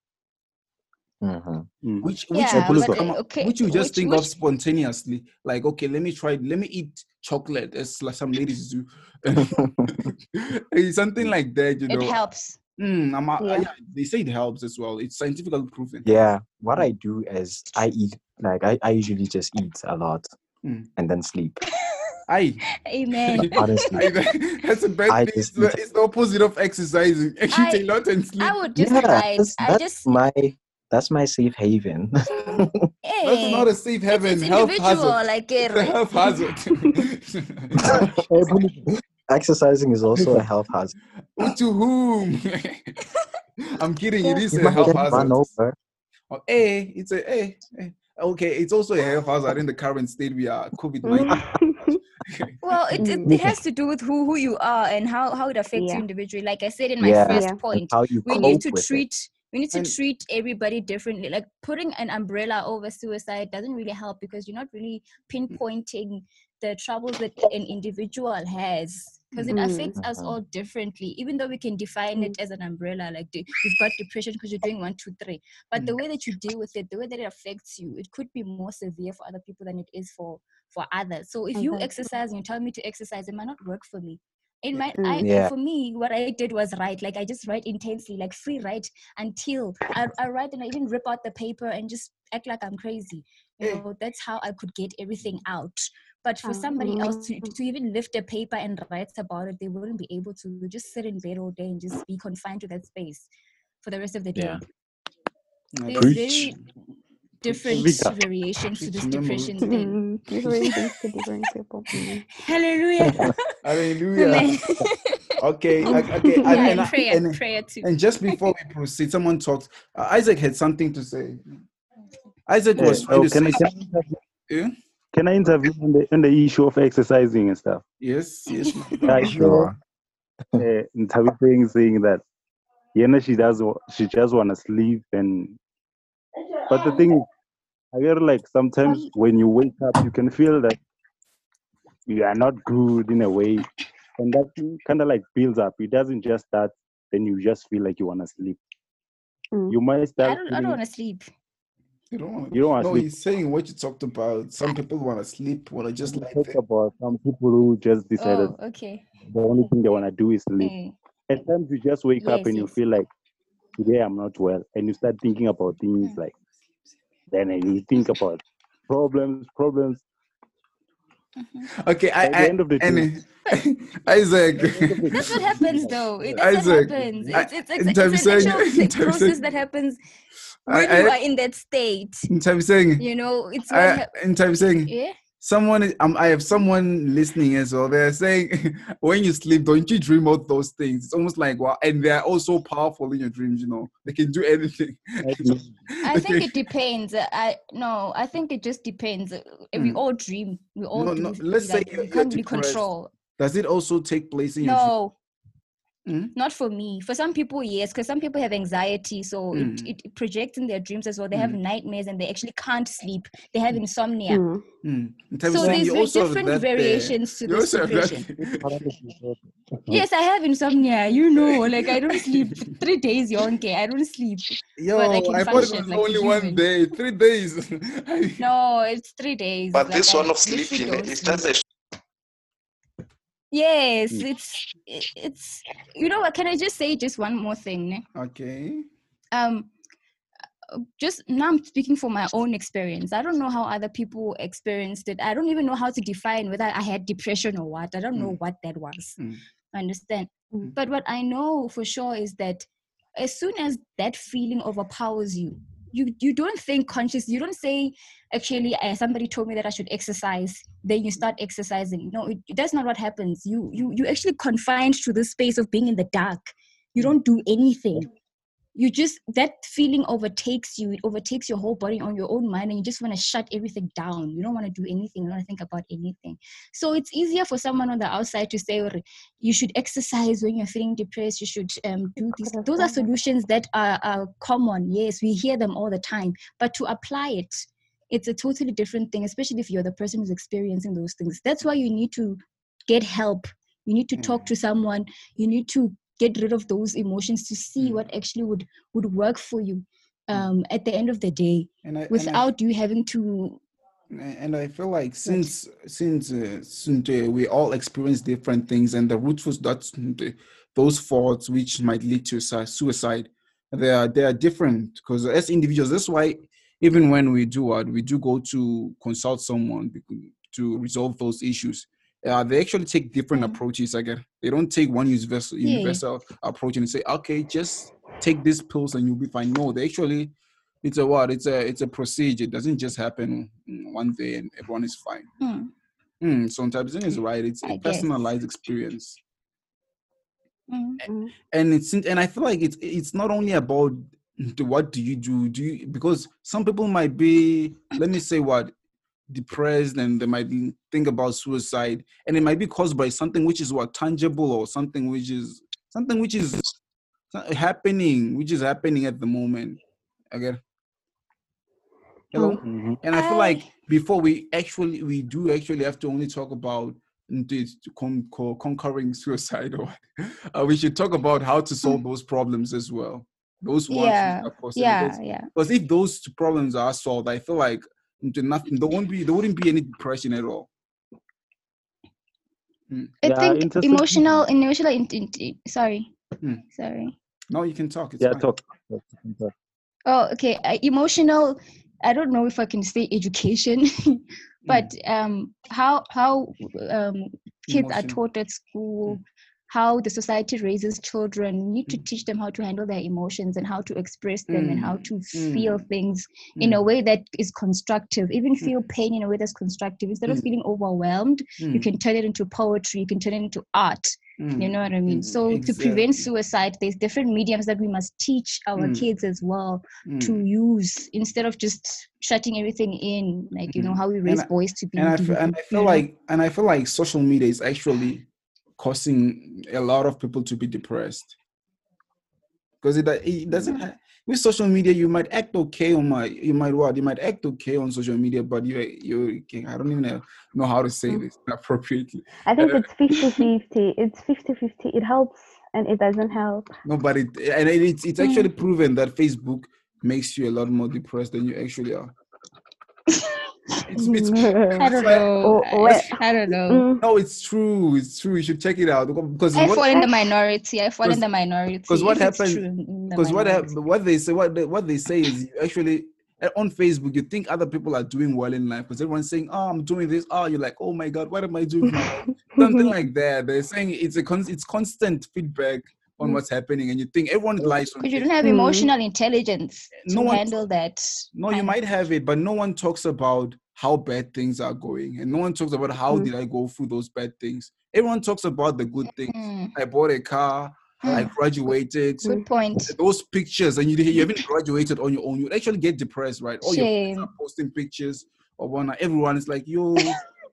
Mm-hmm. Which which, yeah, you, but, okay. which you just which, think which... of spontaneously, like okay, let me try, let me eat chocolate as like some ladies do, (laughs) something like that. You know, it helps. Mm, a, yeah. yeah. they say it helps as well. It's scientifically proven. Yeah, what I do is I eat like I, I usually just eat a lot mm. and then sleep. (laughs) Aye. Amen. (laughs) Honestly, that's a bad I thing. It's the, it's the, opposite of exercising. (laughs) I, eat a lot and sleep. I would just yeah, that's, that's just my that's my safe haven. hey, (laughs) that's not a safe haven. It's, health hazard. Like eh, a, a health hazard. Exercising is also a health hazard. to whom? I'm kidding. It is a health hazard. Run over. Oh, hey, it's a hey, hey. Okay, it's also a health hazard in the current state we are COVID nineteen. (laughs) well, it, it, it, has to do with who who you are and how how it affects yeah. you individually. Like I said in my yeah. first yeah. point, we need to treat it. we need to and, treat everybody differently. Like putting an umbrella over suicide doesn't really help because you're not really mm. pinpointing the troubles that an individual has because it mm-hmm. affects us all differently even though we can define it mm. as an umbrella like you've got depression because you're doing one two three but the mm. way that you deal with it the way that it affects you it could be more severe for other people than it is for for others. So if you mm-hmm. exercise and you tell me to exercise it might not work for me. In my mm-hmm. I, yeah. for me what i did was write like i just write intensely like free write until I, I write and i even rip out the paper and just act like i'm crazy. You mm. know that's how i could get everything out. But for somebody else to, mm-hmm. to even lift a paper and write about it they wouldn't be able to just sit in bed all day and just be confined to that space for the rest of the day. Yeah. There's very different variations to this depression thing. Different things to different people. (laughs) Hallelujah. (laughs) Hallelujah. (laughs) okay, okay. Yeah, and, and, prayer, and, prayer too. And just before we proceed, someone talked. Uh, Isaac had something to say. Isaac was trying oh, to say. Can, yeah? can I interview on the on the issue of exercising and stuff? Yes, yes. I sure. Uh, saying saying that, yeah, she does. She just want to sleep and but the thing is, I get like sometimes when you wake up, you can feel that you are not good in a way, and that kind of like builds up. It doesn't just start, then you just feel like you want to sleep. Mm. You might start. I don't, I don't want to sleep. You don't want. You don't want. No, sleep. he's saying what you talked about. Some people want to sleep, want to just like. Talk about some people who just decided. Oh, okay. The only thing they want to do is sleep. Mm. At times you just wake yes, up and yes. you feel like today I'm not well, and you start thinking about things mm. like then you think about problems, problems. Mm-hmm. Okay, I, I end of the day, (laughs) Isaac. That's what happens, though. It, that's Isaac, what happens. It's, it's, it's, it's, it's an actual process that happens when I, you are in that state. In terms saying, you know, it's I, in terms saying, yeah someone um, i have someone listening as well. They're saying (laughs) when you sleep don't you dream of those things? It's almost like wow and they're also powerful in your dreams you know. They can do anything. I (laughs) think it depends. I no i think it just depends. We hmm. all dream. We all no, no, let's say you can't really control does it also take place in no, your Mm. Not for me. For some people, yes, because some people have anxiety, so mm. it, it, projects in their dreams as well. They mm. have nightmares and they actually can't sleep. They have insomnia. Mm. Mm. So there's different variations to this depression. (laughs) (laughs) yes, I have insomnia. You know, (laughs) like I don't sleep three days. Yonke, I don't sleep. Yo, I, I thought it was like only one day. Three days. no, it's three days. But like this I one of sleeping, it's just a Yes, mm. it's it's you know what? Can I just say just one more thing? Okay. Um, uh, just now I'm speaking for my own experience. I don't know how other people experienced it. I don't even know how to define whether I had depression or what. I don't mm. know what that was. Mm. I understand. Mm. But what I know for sure is that as soon as that feeling overpowers you, you you don't think conscious you don't say actually uh, somebody told me that i should exercise then you start exercising. No it, that's not what happens. You you you actually confined to the space of being in the dark. You don't do anything you just that feeling overtakes you it overtakes your whole body on your own mind and you just want to shut everything down. You don't want to do anything you don't want to think about anything. So it's easier for someone on the outside to say you should exercise when you're feeling depressed you should um, do these those are solutions that are, are common yes we hear them all the time but to apply it it's a totally different thing especially if you're the person who's experiencing those things. That's why you need to get help. You need to talk to someone you need to get rid of those emotions to see mm. what actually would would work for you mm. um, at the end of the day I, without I, you having to and i feel like since since uh, since uh, we all experience different things and the root was that those thoughts which might lead to suicide they are they are different because as individuals that's why even when we do what we do go to consult someone to resolve those issues uh, they actually take different mm-hmm. approaches again they don't take one universal yeah. universal approach and say okay just take these pills and you'll be fine no they actually it's a what it's a it's a procedure it doesn't just happen one day and everyone is fine mm. Mm, so Tabzin is right it's a personalized experience mm-hmm. and it's and i feel like it's it's not only about what do you do do you because some people might be let me say what depressed and they might think about suicide and it might be caused by something which is what tangible or something which is something which is happening which is happening at the moment. Again hello? Mm-hmm. and i feel like before we actually we do actually have to only talk about conquering suicide or (laughs) uh, we should talk about how to solve those problems as well. Those ones yeah. yeah yeah. Because if those two problems are solved i feel like nothing there won't be there wouldn't be any depression at all mm. i yeah, think emotional emotional in, in, in, sorry mm. sorry no you can talk it's yeah talk. talk. oh okay uh, emotional i don't know if i can say education (laughs) but mm. um, how how um, kids Emotion. are taught at school mm. How the society raises children we need to mm. teach them how to handle their emotions and how to express them mm. and how to mm. feel things mm. in a way that is constructive even feel pain in a way that's constructive instead of feeling overwhelmed you can turn it into poetry you can turn it into art Mm. You know what I mean? Mm, so exactly. to prevent suicide, there's different mediums that we must teach our mm. kids as well mm. to use instead of just shutting everything in, like you know mm-hmm. how we raise and boys to be. And I, feel, and I feel like and I feel like social media is actually causing a lot of people to be depressed. Because it, it doesn't mm. with social media you might act okay on my you might what? You might act okay on social media but you you i don't even know, how to say mm. this (laughs) appropriately. I think it's (laughs) 50 50 it's 50 50 it helps and it doesn't help. No but it and it's it's mm. actually proven that facebook makes you a lot more depressed than you actually are (laughs) it's, it's, (laughs) I don't know. I, I, don't know. No, it's true. It's true. You should check it out because I what, fall in the minority. I fall in the minority. Because what happened? Because what what they say what they, what they say is actually eh, on Facebook you think other people are doing well in life because everyone's saying, "Oh, I'm doing this." Oh, you're like, "Oh my god, what am I doing?" (laughs) Something like that. They're saying it's a con- it's constant feedback on mm. what's happening and you think everyone lies because you don't have emotional intelligence no to one, handle that no you might have it but no one talks about how bad things are going and no one talks about how mm. did i go through those bad things everyone talks about the good things mm. i bought a car mm. I graduated. Good point. Those pictures, and you, you haven't graduated on your own. You actually get depressed, right? All Shame. your posting pictures of one. Everyone is like, "Yo,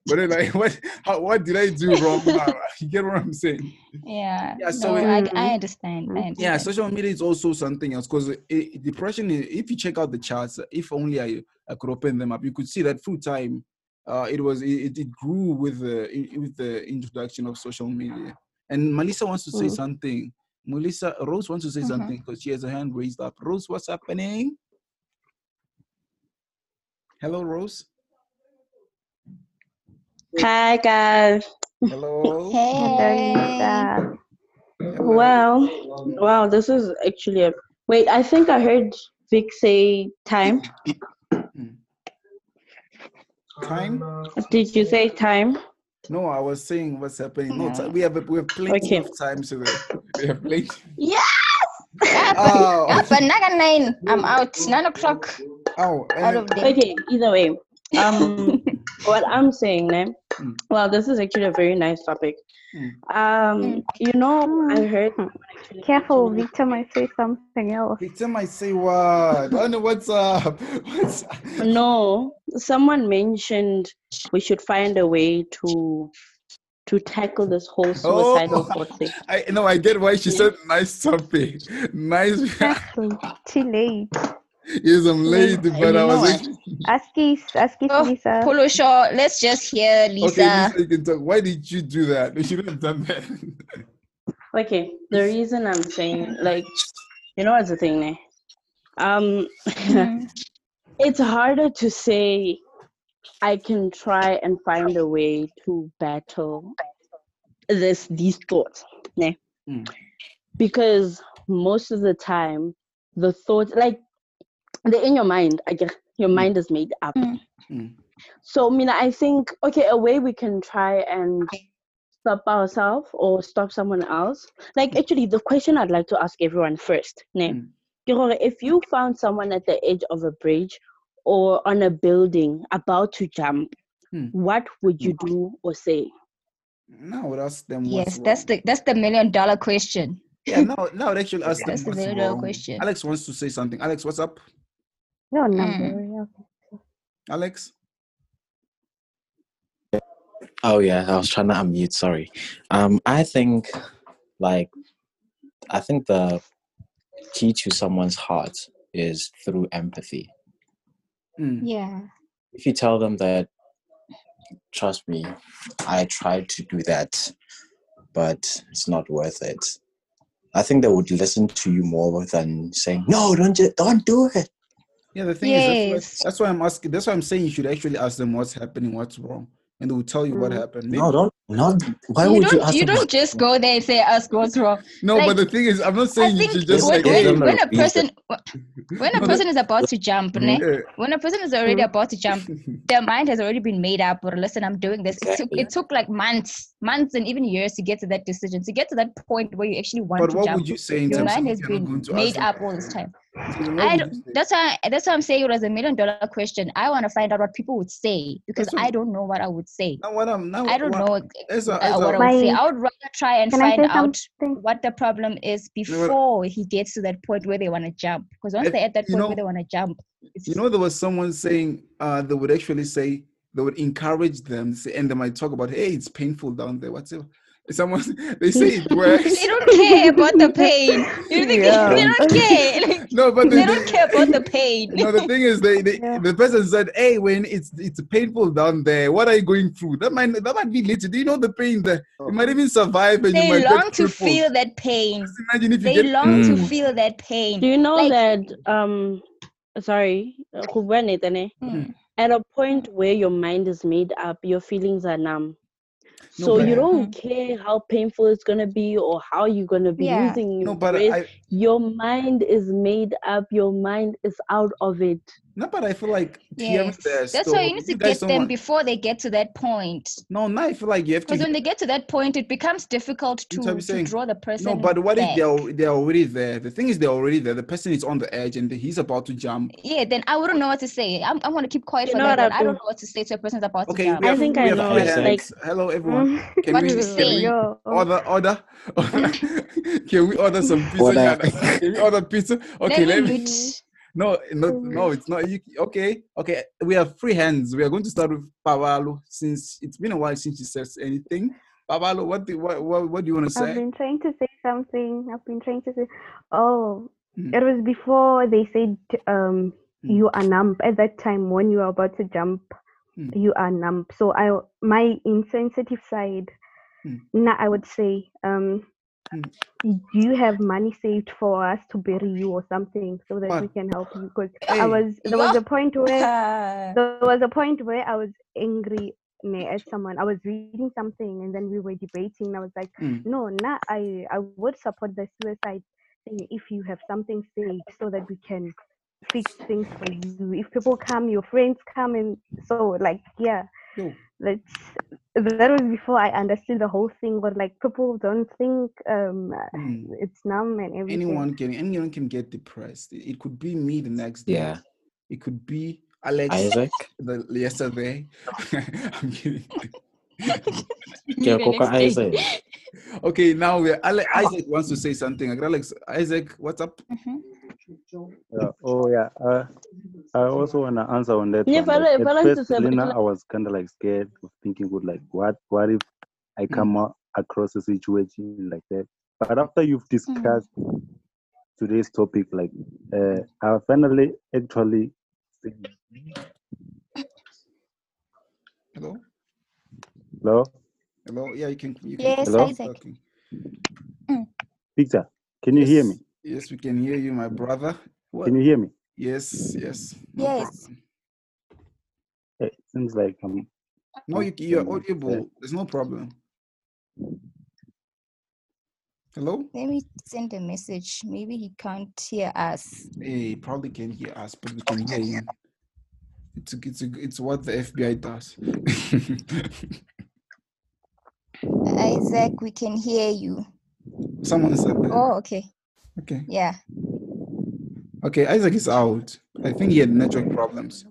but then like (laughs) what how, what did I do wrong? (laughs) you get what I'm saying? Yeah. Yeah. So no, it, I, I, understand. I, understand. Yeah, social media is also something else because depression. If you check out the charts, if only I, I could open them up, you could see that full time. Uh, it was it, it grew with the with the introduction of social media. And Melissa wants to say mm. something. Melissa Rose wants to say mm-hmm. something because she has a hand raised up. Rose, what's happening? Hello, Rose. Hi, guys. Hello. Hey. Well, wow, this is actually a. Wait, I think I heard Vic say time. Time? Did you say time? No, I was saying what's happening. No, time. we have we have plenty okay. of time so we have plenty. Yes. (laughs) oh. (laughs) But nine. I'm out. Nine o'clock. Oh, out of Okay. Either way, um, (laughs) what I'm saying, eh? Mm. Well, this is actually a very nice topic. Mm. Um, mm. you know, I heard. Careful, Victor might say something else. Victor might say what? I know what's up. (laughs) What's up? No, someone mentioned we should find a way to to tackle this whole suicidal oh, thing. (laughs) I know. I get why she yeah. said nice topic. Nice. Too late. Yes, I'm late, but I was. Askis, Askis, oh, Lisa. Polo short. Let's just hear Lisa. Okay, Lisa, you can talk. Why did you do that? You shouldn't have done that. (laughs) okay, the reason I'm saying, like, you know, what's the thing, eh? Um, mm. (laughs) it's harder to say. I can try and find a way to battle this these thoughts, ne? Mm. Because most of the time, the thoughts, like they're in your mind. I guess your mm. mind is made up. Mm. Mm. So, mina I think okay, a way we can try and stop ourselves or stop someone else. Like, actually, the question I'd like to ask everyone first, ne? Mm. if you found someone at the edge of a bridge or on a building about to jump, mm. what would you do or say? No, that's them. Yes, that's the that's the million dollar question. Yeah, no, no, actually (laughs) ask That's the million dollar question. Alex wants to say something. Alex, what's up? No number. Mm. Alex? Oh yeah, I was trying to unmute. Sorry. Um, I think, like, I think the key to someone's heart is through empathy. Mm. Yeah. If you tell them that trust me, I tried to do that, but it's not worth it. I think they would listen to you more than saying, "No, don't don't do it." Yeah, the thing yes. is, that's why, that's why I'm asking. That's why I'm saying you should actually ask them what's happening, what's wrong and they will tell you what mm. happened. Maybe. No, don't. Not. Why you would you ask? You don't just go there and say, "Ask what's wrong." No, like, but the thing is, I'm not saying you should just when, like. When, when a person, when a person is about to jump, ne, when a person is already mm. about to jump, (laughs) their mind has already been made up. Or listen, I'm doing this. It took, it took like months, months, and even years to get to that decision. To get to that point where you actually want but to what jump. would you say? Your mind has been made up all this time. I don't, that's why that's why I'm saying it was a million dollar question. I want to find out what people would say because what, I don't know what I would say. Now what I'm now I don't what, know as a, uh, what I would say. I would rather try and find out what the problem is before he gets to that point where they want to jump. Because once they're at that point know, where they want to jump, you know, there was someone saying uh, they would actually say they would encourage them, and they might talk about, hey, it's painful down there, whatever someone (laughs) they say it (laughs) works. they don't care about the pain. You think yeah. they don't (laughs) care? Like, no, but they, they don't care about the pain. No, the thing is, they, they yeah. the person said, "Hey, when it's it's painful down there, what are you going through? That might that might be little. Do you know the pain there? You might even survive, and they you might long to feel that pain. Just imagine if they long mm. to feel that pain. Do you know like, that? Um, sorry, mm. at a point where your mind is made up, your feelings are numb so you don't mm-hmm. care how painful it's gonna be or how you're gonna be yeah. using no, but I, your mind is made up. Your mind is out of it. No, but I feel like yes. That's why you need to you get them want... before they get to that point. No, now I feel like you have to. Because when they get to that point, it becomes difficult to, to saying, draw the person. No, but what back. if they're they're already there? The thing is, they're already there. The person is on the edge and he's about to jump. Yeah, then I wouldn't know what to say. I'm, I want to keep quiet you for that. I, I don't know what to say to a person that's about okay, to jump. Okay, I think I know. Like, hello everyone. (laughs) Can what we, do you say? order order? (laughs) can we order some pizza? can we order pizza? Okay, let, let me. No, no, no, it's not. You, okay, okay. We have free hands. We are going to start with Babalo since it's been a while since she says anything. Babalo, what, do, what, what, what do you want to say? I've been trying to say something. I've been trying to say, oh, mm. it was before they said um, mm. you are numb. At that time, when you are about to jump, mm. you are numb. So I, my insensitive side, mm. now I would say, um, do you have money saved for us to bury you or something so that what? we can help you because hey. i was there was a point where (laughs) there was a point where i was angry at someone i was reading something and then we were debating and i was like mm. no not i i would support the suicide thing if you have something saved so that we can fix things for you if people come your friends come and so like yeah that's that was before I understood the whole thing. But like people don't think um, mm. it's numb and everything. Anyone can anyone can get depressed. It, it could be me the next day. Yeah. It could be Alex Isaac the yesterday. (laughs) I'm kidding. (laughs) Isaac. Okay, now we're Isaac wants to say something. Alex, Isaac, what's up? Mm-hmm. Yeah. Oh yeah. Uh, I also wanna answer on that. Yeah, one. Like, at first, Lena, I was kind of like scared of thinking, good, like, what, what if I come mm. across a situation like that? But after you've discussed mm. today's topic, like, uh, I finally actually. (coughs) Hello. Hello. Hello. Yeah, you can. You can yes, Hello? Isaac. Mm. Victor, can you yes. hear me? Yes, we can hear you, my brother. What? Can you hear me? Yes, yes. No yes. It seems like I'm. No, you, you're audible. There's no problem. Hello? Let me send a message. Maybe he can't hear us. He probably can hear us, but we can hear him. It's a, it's a, it's what the FBI does. (laughs) Isaac, we can hear you. Someone said that. Oh, okay. Okay. Yeah. Okay, Isaac is out. I think he had network problems.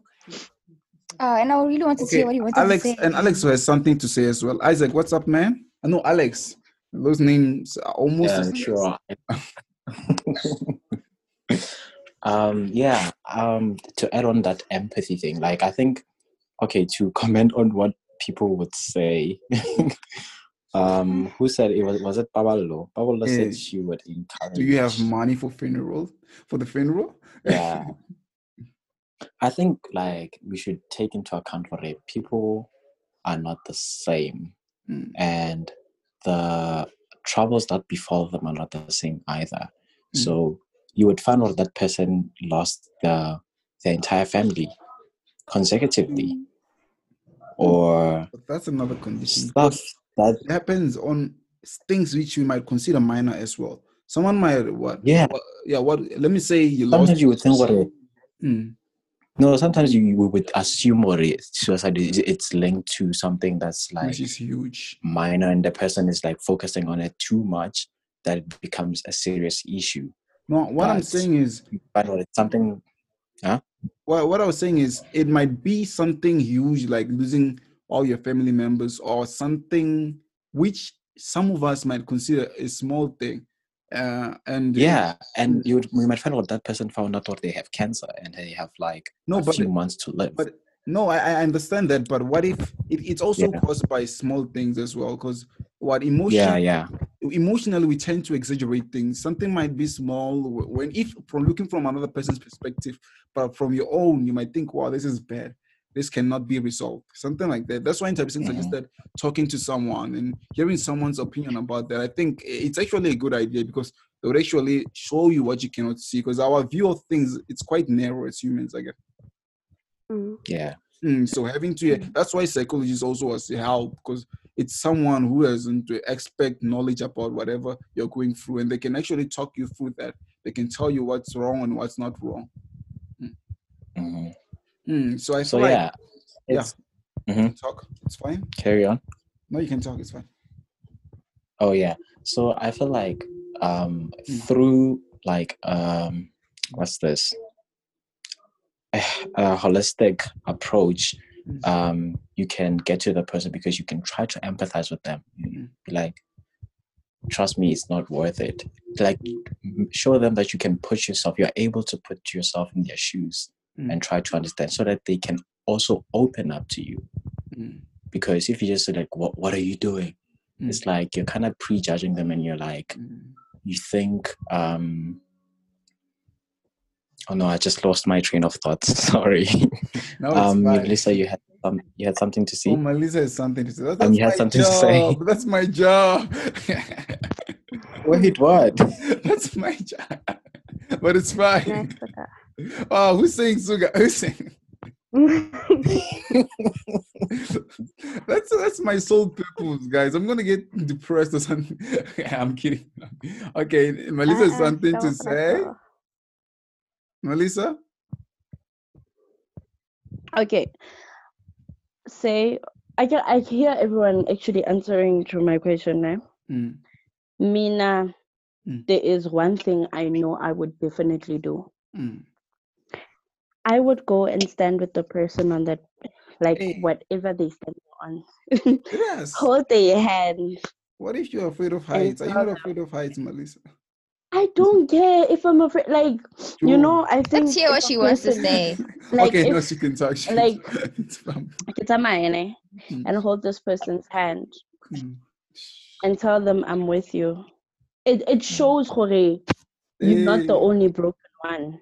Oh, and I really want to okay. see what he wanted Alex, to say. And Alex has something to say as well. Isaac, what's up, man? I know Alex. Those names are almost yeah, sure. (laughs) um, yeah. Um, to add on that empathy thing, like I think, okay, to comment on what people would say. (laughs) Um, who said it was? Was it Babalo? Babalo yeah. said she would encourage. Do you have money for funeral? For the funeral? Yeah. (laughs) I think like we should take into account for it. People are not the same. Mm. And the troubles that befall them are not the same either. Mm. So you would find out that person lost the the entire family consecutively. Mm. Or but that's another condition. Stuff that happens on things which you might consider minor as well. Someone might what? Yeah, what, yeah. What? Let me say you Sometimes lost. you would think what it. Mm. No, sometimes you would assume or suicide is it's linked to something that's like which is huge, minor, and the person is like focusing on it too much that it becomes a serious issue. No, what but, I'm saying is, but it's something. Huh? Well, what I was saying is, it might be something huge, like losing all your family members, or something which some of us might consider a small thing uh, and yeah, and you we might find out that person found out that they have cancer and they have like no, a but, few months to live. But no, I, I understand that. But what if it, it's also yeah. caused by small things as well? Because what emotion? Yeah, yeah. Emotionally, we tend to exaggerate things. Something might be small when, if from looking from another person's perspective, but from your own, you might think, "Wow, this is bad." this cannot be resolved. Something like that. That's why interpreting mm-hmm. suggested talking to someone and hearing someone's opinion about that. I think it's actually a good idea because they would actually show you what you cannot see. Because our view of things it's quite narrow as humans, I guess. Mm. Yeah. Mm, so having to that's why psychologists also has help because it's someone who doesn't expect knowledge about whatever you're going through and they can actually talk you through that. They can tell you what's wrong and what's not wrong. Mm. Mm-hmm. Mm, so I so like, yeah, yeah. Mm-hmm. Talk. It's fine. Carry on. No, you can talk. It's fine. Oh yeah. So I feel like um mm. through like um what's this a, (sighs) a holistic approach mm. um you can get to the person because you can try to empathize with them mm. like trust me it's not worth it like show them that you can put yourself you're able to put yourself in their shoes mm. and try to understand so that they can also open up to you. Mm. Because if you just say like, "What what are you doing?" Mm. It's like you're kind of prejudging them, and you're like, mm. you think, um, "Oh no, I just lost my train of thought." (laughs) Sorry. No, um, Melissa, you had some, you had something to say. Oh, Melissa has something to say. That's, that's um, you had something job. to say. (laughs) That's my job. (laughs) Wait, what? That's my job. But it's fine. Oh, who's saying Suga? Who's saying? that's that's my soul purpose, guys. I'm gonna get depressed or something. I'm kidding. Okay, Melissa, uh, something to say. Melissa. Okay. Say I can I hear everyone actually answering to my question now. Mm. Mina, mm. there is one thing I know I would definitely do. Mm. I would go and stand with the person on that, like hey. whatever they stand on. yes. (laughs) Hold their hand. What if you're afraid of heights? Are you not afraid of heights, Melissa? I don't care if I'm afraid. Like True. you know, I think. Let's hear what she wants to say. (laughs) Like okay, if, no, she can talk. She like (laughs) it's a man, mm. and hold this person's hand mm. and tell them I'm with you. It it mm. shows, Jorge, you're not the eh. only broken one.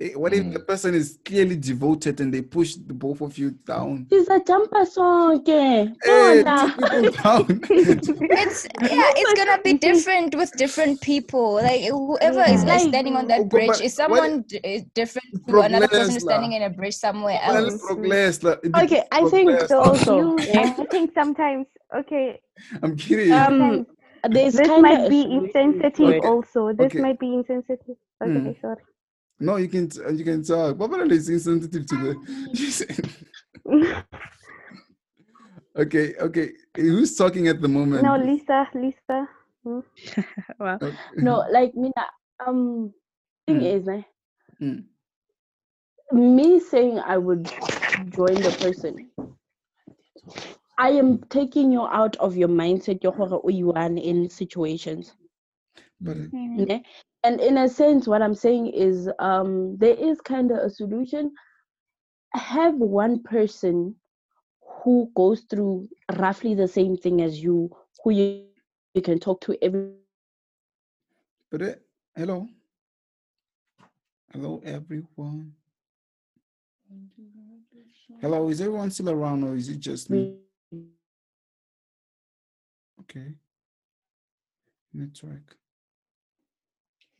Eh, what if mm. the person is clearly devoted and they push the both of you down? It's a jumper song. Okay. Hey, it's yeah, it's gonna be different with different people. Like whoever is like standing on that bridge is someone d- different to another person who's standing in a bridge somewhere else. Okay, I think also. I think sometimes. Okay. I'm kidding. Um, this might be insensitive. Also, this okay. might be insensitive. Okay, mm. sorry. No, you can you can talk. But apparently it's insensitive to the. (laughs) (laughs) okay, okay. Who's talking at the moment? No, Lisa. Lisa. Hmm. (laughs) well, okay. no, like Mina. Um, thing mm. is, eh, mm. me saying I would join the person. I am taking you out of your mindset, you are in situations. But, mm and in a sense what i'm saying is um there is kind of a solution. Have one person who goes through roughly the same thing as you who you, you can talk to every but it, hello? Hello everyone. Hello is everyone still around or is it just me? Okay. Network.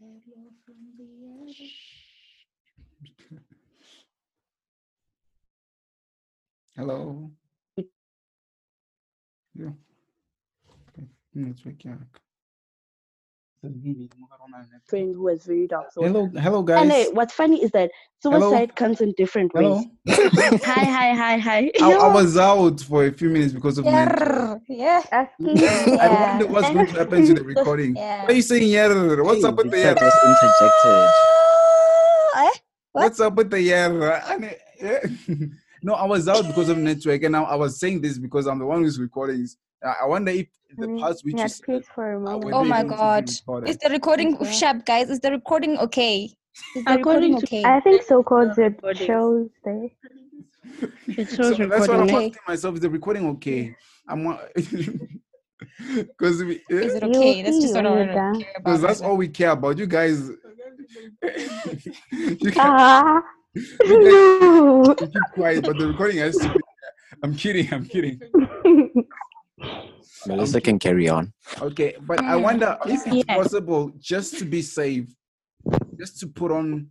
Hello from the Hello. Yeah. Network yak friend who has very dark thoughts. Hello, hello, guys. And uh, what's funny is that suicide hello? comes in different ways. (laughs) hi, hi, hi, hi. I, I, (laughs) was out for a few minutes because of (laughs) yeah. yeah. I wonder what's going to happen to the recording. Yeah. What are you saying, yeah? What's hey, up with the yeah? interjected. Eh? What? What's up with the yeah? no, I was out because of network, and I, I was saying this because I'm the one who's recording. Uh, I wonder if the mm, parts which is for a uh, moment. Oh my god. Is the recording okay. sharp guys? Is the recording okay? Is the recording okay? I think so called it shows there. It (laughs) shows so recording. That's what I'm okay. asking myself. Is the recording okay? I'm because (laughs) we is eh? it okay? That's just what I want to care about. Because that's all we care about. You guys, (laughs) you, guys, ah. you, guys, keep quiet, but the recording has to be. I'm kidding. I'm kidding. Melissa can carry on. Okay, but I wonder if it's yeah. possible just to be safe, just to put on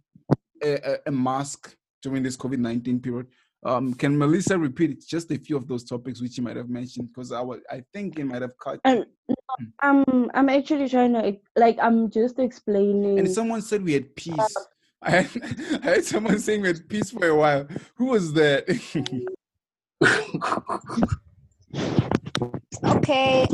a, a, a mask during this COVID 19 period. Um, can Melissa repeat just a few of those topics which you might have mentioned? Because I was, I think it might have cut. Um, I'm, I'm actually trying to, like, I'm just explaining. And someone said we had peace. Uh, I, had, (laughs) I had someone saying we had peace for a while. Who was that? (laughs) (laughs) Okay.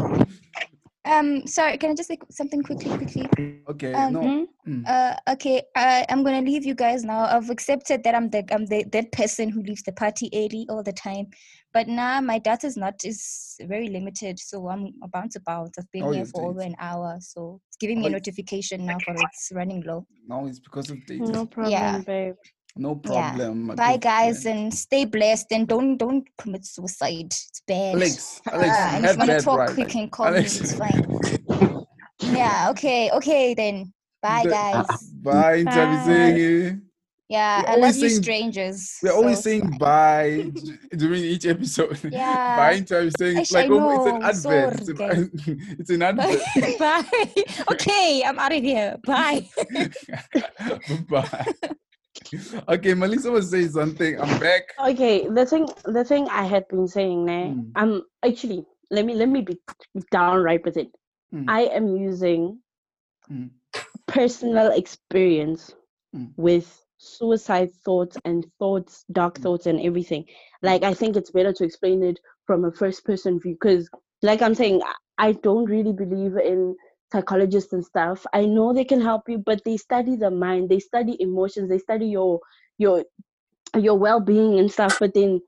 Um, sorry, can I just say something quickly, quickly? Okay. Um, no. Mm. Uh, okay. I, I'm gonna leave you guys now. I've accepted that I'm the I'm the that person who leaves the party early all the time, but now my data is not is very limited, so I'm about to bounce. I've been oh, here for over an hour, so it's giving me oh, a notification now for it's running low. No, it's because of data. No problem, yeah. babe. No problem. Yeah. Bye, guys, friend. and stay blessed. And don't don't commit suicide. It's bad. Alex, Alex, uh, and if you want to talk, right. you can call Alex. me. It's fine. yeah. Okay. Okay then. Bye, guys. Bye. Bye. Yeah, we're I love saying, you, strangers. We're so always saying bye (laughs) during each episode. (laughs) Yeah. bye saying it's like oh, (laughs) it's an advert. It's an, it's an advert. bye. Okay, I'm out of here. Bye. bye (laughs) okay, Melissa was saying something. I'm back. Okay, the thing the thing I had been saying now, mm. I'm actually let me let me be downright with it. Mm. I am using mm. personal experience hmm. with suicide thoughts and thoughts, dark hmm. thoughts and everything. Like I think it's better to explain it from a first person view because like I'm saying, I don't really believe in psychologists and stuff i know they can help you but they study the mind they study emotions they study your your your well-being and stuff but then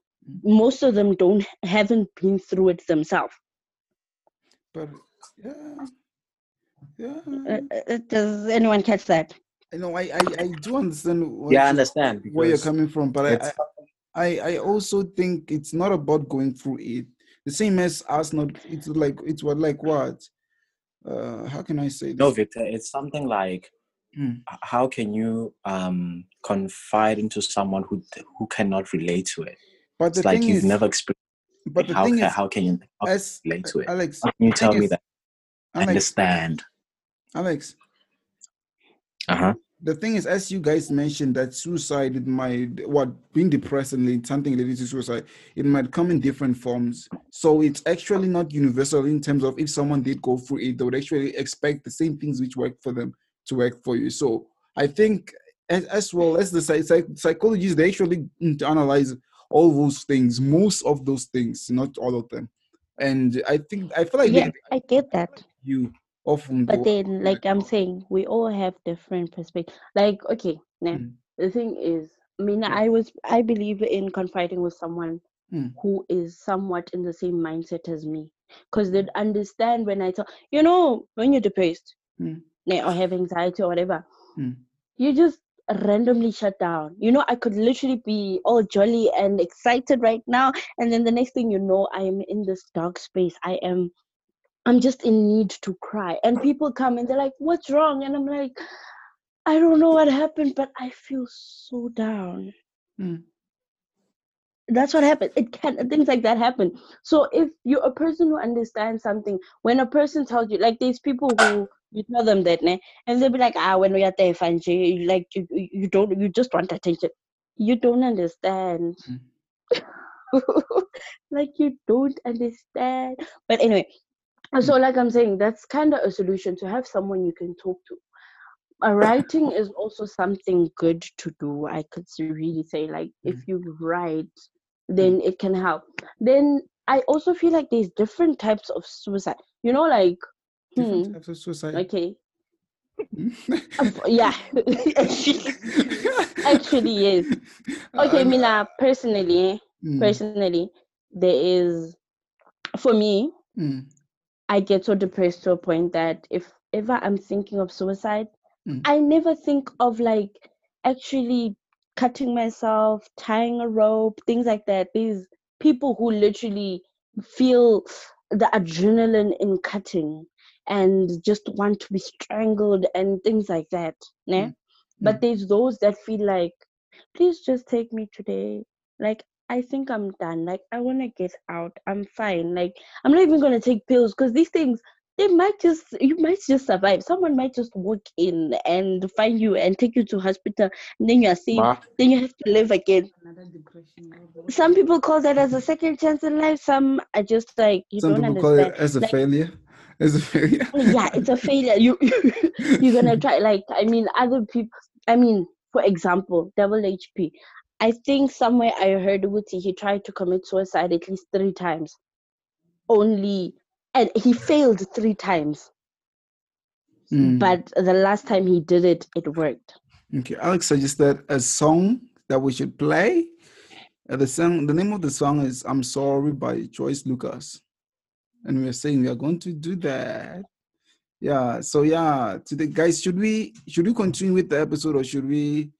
most of them don't haven't been through it themselves. But yeah. Yeah. Uh, uh, does anyone catch that? I know I, I, I do understand yeah I understand where you're coming from but I, I I also think it's not about going through it. The same as us not it's like it's what like what uh, how can I say? This? No, Victor, it's something like hmm. how can you um, confide into someone who who cannot relate to it? But it's like you've is, never experienced. But the how, thing is, how can you as, relate to it? Alex, can you tell me is, that? Alex, understand. Alex. Uh huh the thing is, as you guys mentioned, that suicide it might what being depressed and something related to suicide, it might come in different forms. So it's actually not universal in terms of if someone did go through it, they would actually expect the same things which work for them to work for you. So I think as, as well as the psych- psychologists, they actually analyze all those things, most of those things, not all of them. And I think I feel like yeah, I get that. You often but then like i'm saying we all have different perspectives like okay now mm. the thing is i mean i was i believe in confiding with someone mm. who is somewhat in the same mindset as me because they'd understand when i talk you know when you're depressed mm. or have anxiety or whatever mm. you just randomly shut down. You know, I could literally be all jolly and excited right now, and then the next thing you know, I am in this dark space. I am I'm just in need to cry. And people come and they're like, What's wrong? And I'm like, I don't know what happened, but I feel so down. Mm. that's what happens it can things like that happen so if you're a person who understands something when a person tells you like there's people who you tell them that né? and they'll be like ah when we are there like you, you don't you just want attention you don't understand mm. (laughs) like you don't understand but anyway so like i'm saying that's kind of a solution to have someone you can talk to. Uh, writing is also something good to do i could really say like if mm. you write then it can help. Then i also feel like there's different types of suicide. You know like different hmm, types of suicide. okay. (laughs) Yeah. (laughs) Actually yes. Okay uh, mina personally mm. personally there is for me mm. I get so depressed to a point that if ever i'm thinking of suicide mm. i never think of like actually cutting myself tying a rope things like that these people who literally feel the adrenaline in cutting and just want to be strangled and things like that né? Mm. but mm. there's those that feel like please just take me today like I think I'm done. Like I want to get out. I'm fine. Like I'm not even gonna take pills because these things they might just you might just survive. Someone might just walk in and find you and take you to hospital, and then you are safe. Then you have to live again. Some people call that as a second chance in life. Some are just like you Some don't people understand. call it as a like, failure. As a failure. (laughs) yeah, it's a failure. You (laughs) you're gonna try. Like I mean, other people. I mean, for example, Double HP. I think somewhere I heard Wuti he tried to commit suicide at least three times. Only and he failed three times. Mm. But the last time he did it, it worked. Okay, Alex suggested a song that we should play. Uh, the song, the name of the song is "I'm Sorry" by Joyce Lucas, and we are saying we are going to do that. Yeah. So yeah, today, guys, should we should we continue with the episode or should we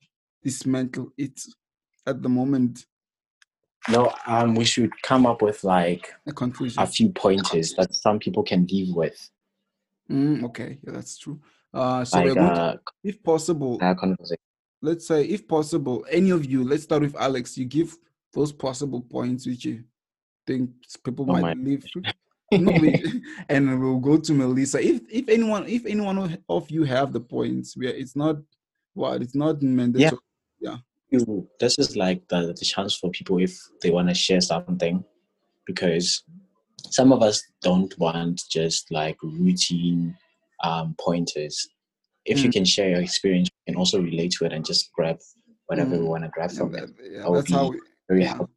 dismantle it at the moment? No, um, we should come up with like a conclusion, a few pointers that some people can live with. Mm, okay, yeah, that's true. Uh, so like, uh, if possible, let's say if possible, any of you, let's start with Alex. You give those possible points which you think people oh might live through. (laughs) (laughs) (laughs) and we'll go to Melissa. If if anyone if anyone of you have the points, where it's not what well, it's not mandatory. Yeah. yeah you this is like the, the chance for people if they want to share something because some of us don't want just like routine um, pointers if mm. you can share your experience you can also relate to it and just grab whatever mm. we want to grab from it yeah, that's how we, very yeah. helpful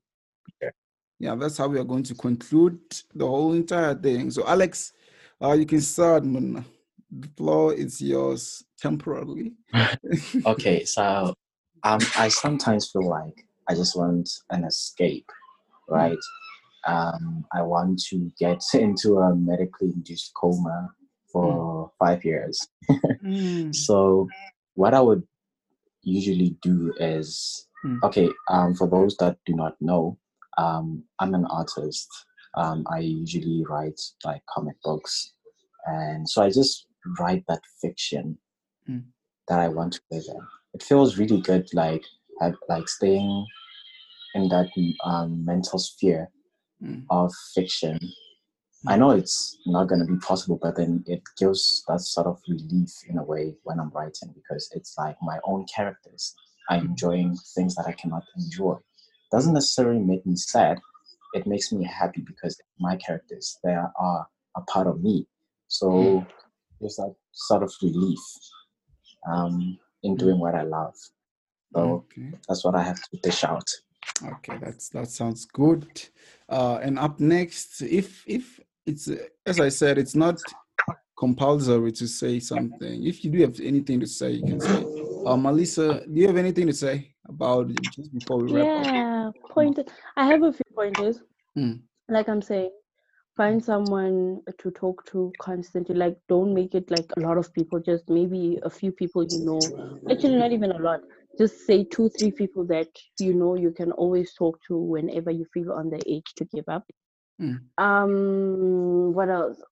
yeah that's how we are going to conclude the whole entire thing so alex uh, you can start man. the floor is yours temporarily (laughs) okay so um, I sometimes feel like I just want an escape, right? Um, I want to get (laughs) into a medically induced coma for mm. five years. mm. So, what I would usually do is mm. okay, um, for those that do not know, um, I'm an artist. Um, I usually write like comic books. And so I just write that fiction mm. that I want to live in it feels really good like have, like staying in that um, mental sphere mm. of fiction. I know it's not going to be possible but then it gives that sort of relief in a way when i'm writing because it's like my own characters. I'm hmm. enjoying things that i cannot enjoy. Doesn't necessarily make me sad. It makes me happy because my characters they are a part of me. So mm. there's that sort of relief. Um, in doing what I love. So okay. that's what I have to dish out. Okay, that's that sounds good. Uh, and up next, if if it's as I said, it's not compulsory to say something. If you do have anything to say, you can say. Uh, Melissa, do you have anything to say about it just before we wrap yeah, up? Yeah, point. I have a few pointers. Mm. Like I'm saying, find someone to talk to constantly like don't make it like a lot of people just maybe a few people you know actually not even a lot just say two three people that you know you can always talk to whenever you feel on the edge to give up mm. um what else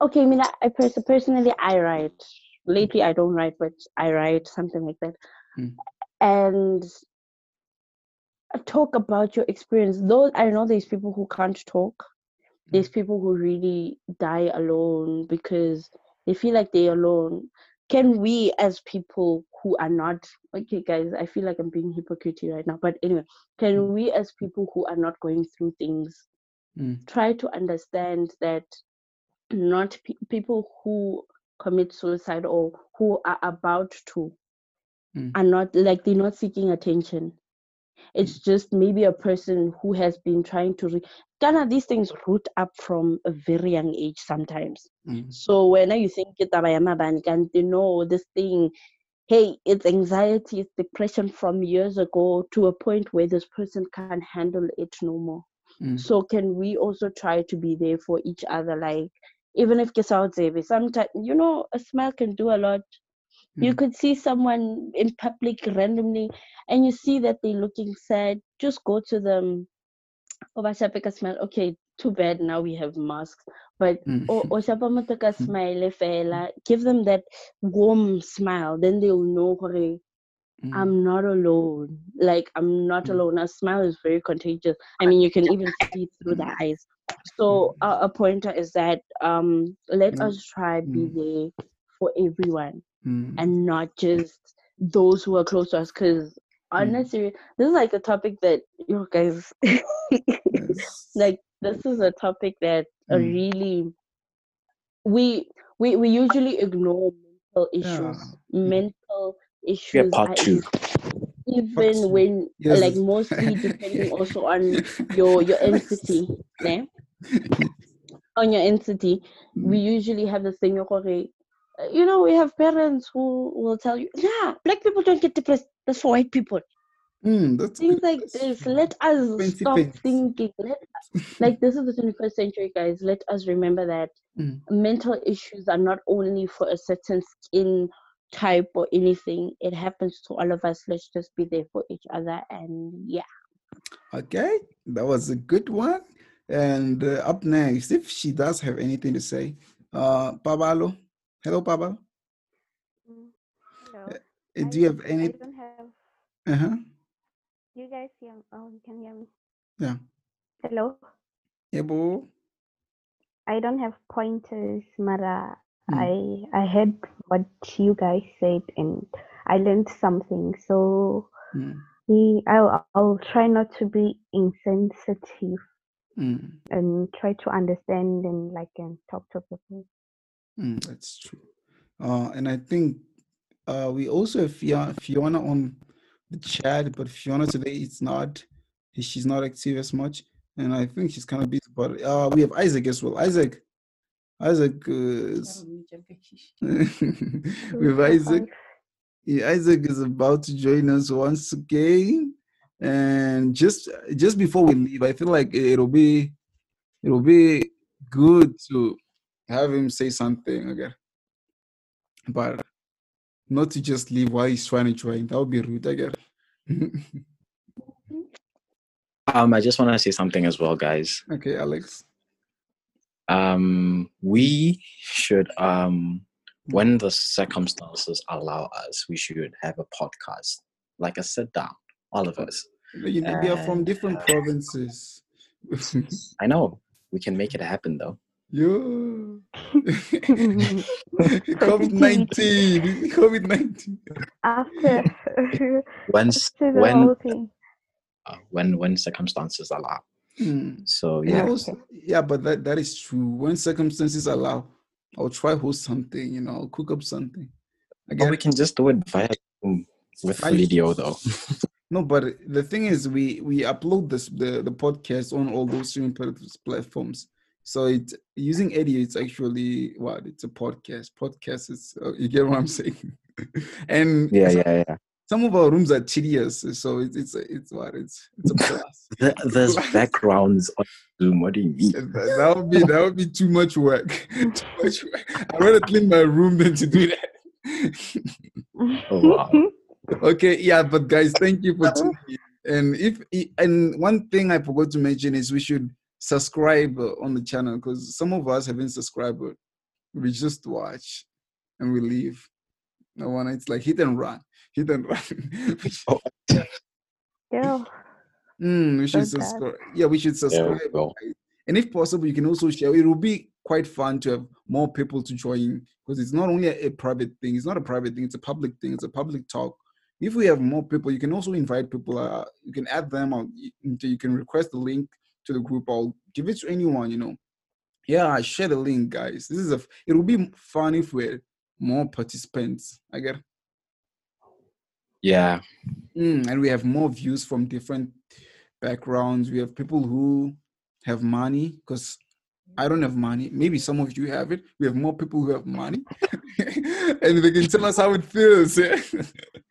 okay i mean i, I pers- personally i write lately i don't write but i write something like that mm. and talk about your experience. Though I know there's people who can't talk. There's mm. people who really die alone because they feel like they're alone. Can we, as people who are not okay, guys? I feel like I'm being hypocritical right now, but anyway, can mm. we, as people who are not going through things, mm. try to understand that not pe- people who commit suicide or who are about to mm. are not like they're not seeking attention it's just maybe a person who has been trying to re- kind of these things root up from a very young age sometimes mm. so when you think you know this thing hey it's anxiety it's depression from years ago to a point where this person can't handle it no more mm. so can we also try to be there for each other like even if Kesautzebe, sometimes you know a smile can do a lot. Mm. You hmm. could see someone in public randomly and you see that they're looking sad. Just go to them. Smile. Okay, too bad now we have masks. But mm. Oshapamataka (laughs) smile give them that warm smile, then they'll know mm. I'm not alone. Like I'm not mm. alone. A smile is very contagious. I mean you can even (laughs) see through the eyes. So uh, a pointer is that um, let mm. us try be mm. there for everyone mm. and not just those who are close to us. Because honestly, this is like a topic that you guys (laughs) like. This is a topic that really we we we usually ignore mental issues. Yeah. Mental issues. Yeah, part two even when yes. like mostly depending (laughs) also on your your entity (laughs) yeah? on your entity we mm. usually have the thing you know we have parents who will tell you yeah black people don't get depressed that's for white people mm, things like this let us stop thinking let, (laughs) like this is the 21st century guys let us remember that mm. mental issues are not only for a certain skin type or anything. It happens to all of us. Let's just be there for each other. And yeah. Okay, that was a good one. And uh, up next, if she does have anything to say, uh, Babalo. Hello, Babalo. Mm, hello. Uh, do you have any? I don't have. Uh huh. You guys hear? Oh, you can hear me. Yeah. Hello. Yeah, boo. I don't have pointers, Mara. Mm. I I heard what you guys said and I learned something. So mm. I'll I'll try not to be insensitive mm. and try to understand and like and talk to people. Mm, that's true. Uh, and I think uh, we also have Fiona, Fiona on the chat, but Fiona today it's not. She's not active as much, and I think she's kind of busy. But uh, we have Isaac as well. Isaac, Isaac is with (laughs) Isaac. Yeah, Isaac is about to join us once again. And just just before we leave, I feel like it'll be it'll be good to have him say something again. But not to just leave while he's trying to join. That would be rude again. (laughs) um, I just want to say something as well, guys. Okay, Alex um, we should um, when the circumstances allow us we should have a podcast like a sit down all of us you know, we are from different provinces (laughs) i know we can make it happen though yeah. COVID-19. COVID-19. After. (laughs) Once, when, uh, when, when circumstances allow. Mm. So yeah, also, yeah, but that that is true. When circumstances allow, I'll try host something. You know, I'll cook up something. Again, we can just do it via with I, video though. (laughs) no, but the thing is, we we upload this the the podcast on all those streaming platforms. So it's using audio. It's actually what it's a podcast. Podcast is uh, you get what I'm (laughs) saying. and yeah, yeah, yeah some of our rooms are tedious, so it's it's it's what it's it's a plus. (laughs) There's (laughs) backgrounds on Zoom. What do you mean? That, that, would be that would be too much work. too much work. I'd rather clean my room than to do that. oh wow. Okay, yeah, but guys, thank you for tuning in. And if and one thing I forgot to mention is we should subscribe on the channel because some of us haven't subscribed. We just watch and we leave. No one, it's like hit and run hit and (laughs) run. yeah. Mm, we should subscribe. Yeah, we should subscribe. And if possible, you can also share. It will be quite fun to have more people to join because it's not only a, a, private thing. It's not a private thing. It's a public thing. It's a public talk. If we have more people, you can also invite people. Uh, you can add them, or you can request the link to the group. I'll give it to anyone. You know, yeah, share the link, guys. This is a. It will be fun if we're more participants. I get. Yeah. Mm, and we have more views from different backgrounds. We have people who have money because I don't have money. Maybe some of you have it. We have more people who have money, (laughs) and they can tell us how it feels. (laughs)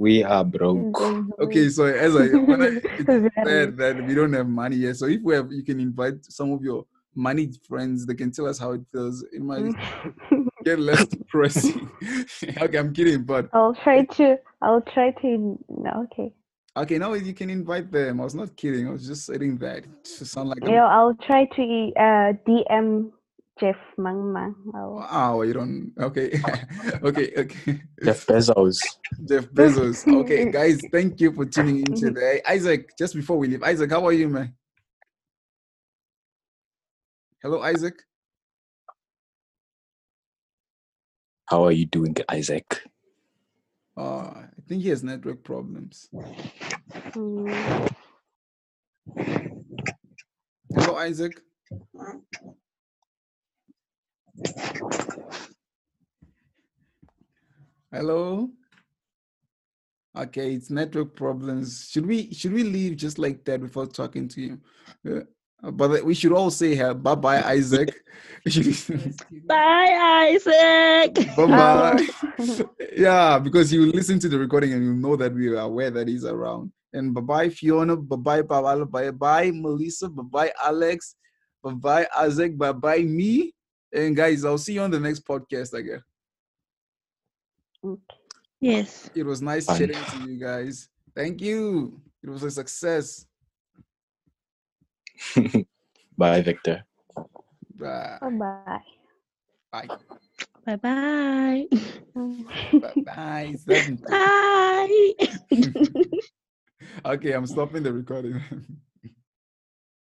we are broke. Okay, so as I when I (laughs) said that we don't have money yet, so if we have, you can invite some of your money friends. They can tell us how it feels. It might (laughs) get less (laughs) depressing. okay, I'm kidding, but I'll try to. I'll try to. No, okay. Okay, now you can invite them. I was not kidding. I was just saying that to sound like. Yeah, I'll try to uh, DM Jeff Mangma. Oh. oh, you don't. Okay, (laughs) okay, okay. Jeff Bezos. (laughs) Jeff Bezos. Okay, guys, thank you for tuning in (laughs) today. Isaac, just before we leave, Isaac, how are you, man? Hello, Isaac. How are you doing, Isaac? Uh, I think he has network problems. Hello, Isaac. Hello. Okay, it's network problems. Should we should we leave just like that before talking to you? Uh, but we should all say uh, bye (laughs) bye, Isaac. bye, Isaac. Bye bye. yeah, because you listen to the recording and you know that we are aware that he's around. And bye bye, Fiona. Bye bye, Babalo. Bye bye, Melissa. Bye bye, Alex. Bye bye, Isaac. Bye bye, me. And guys, I'll see you on the next podcast again. Yes. It was nice Fine. chatting to you guys. Thank you. It was a success. (laughs) Bye, Victor. Bye. Bye. Bye. (laughs) Bye bye. bye bye. Bye. okay, I'm stopping the recording. (laughs)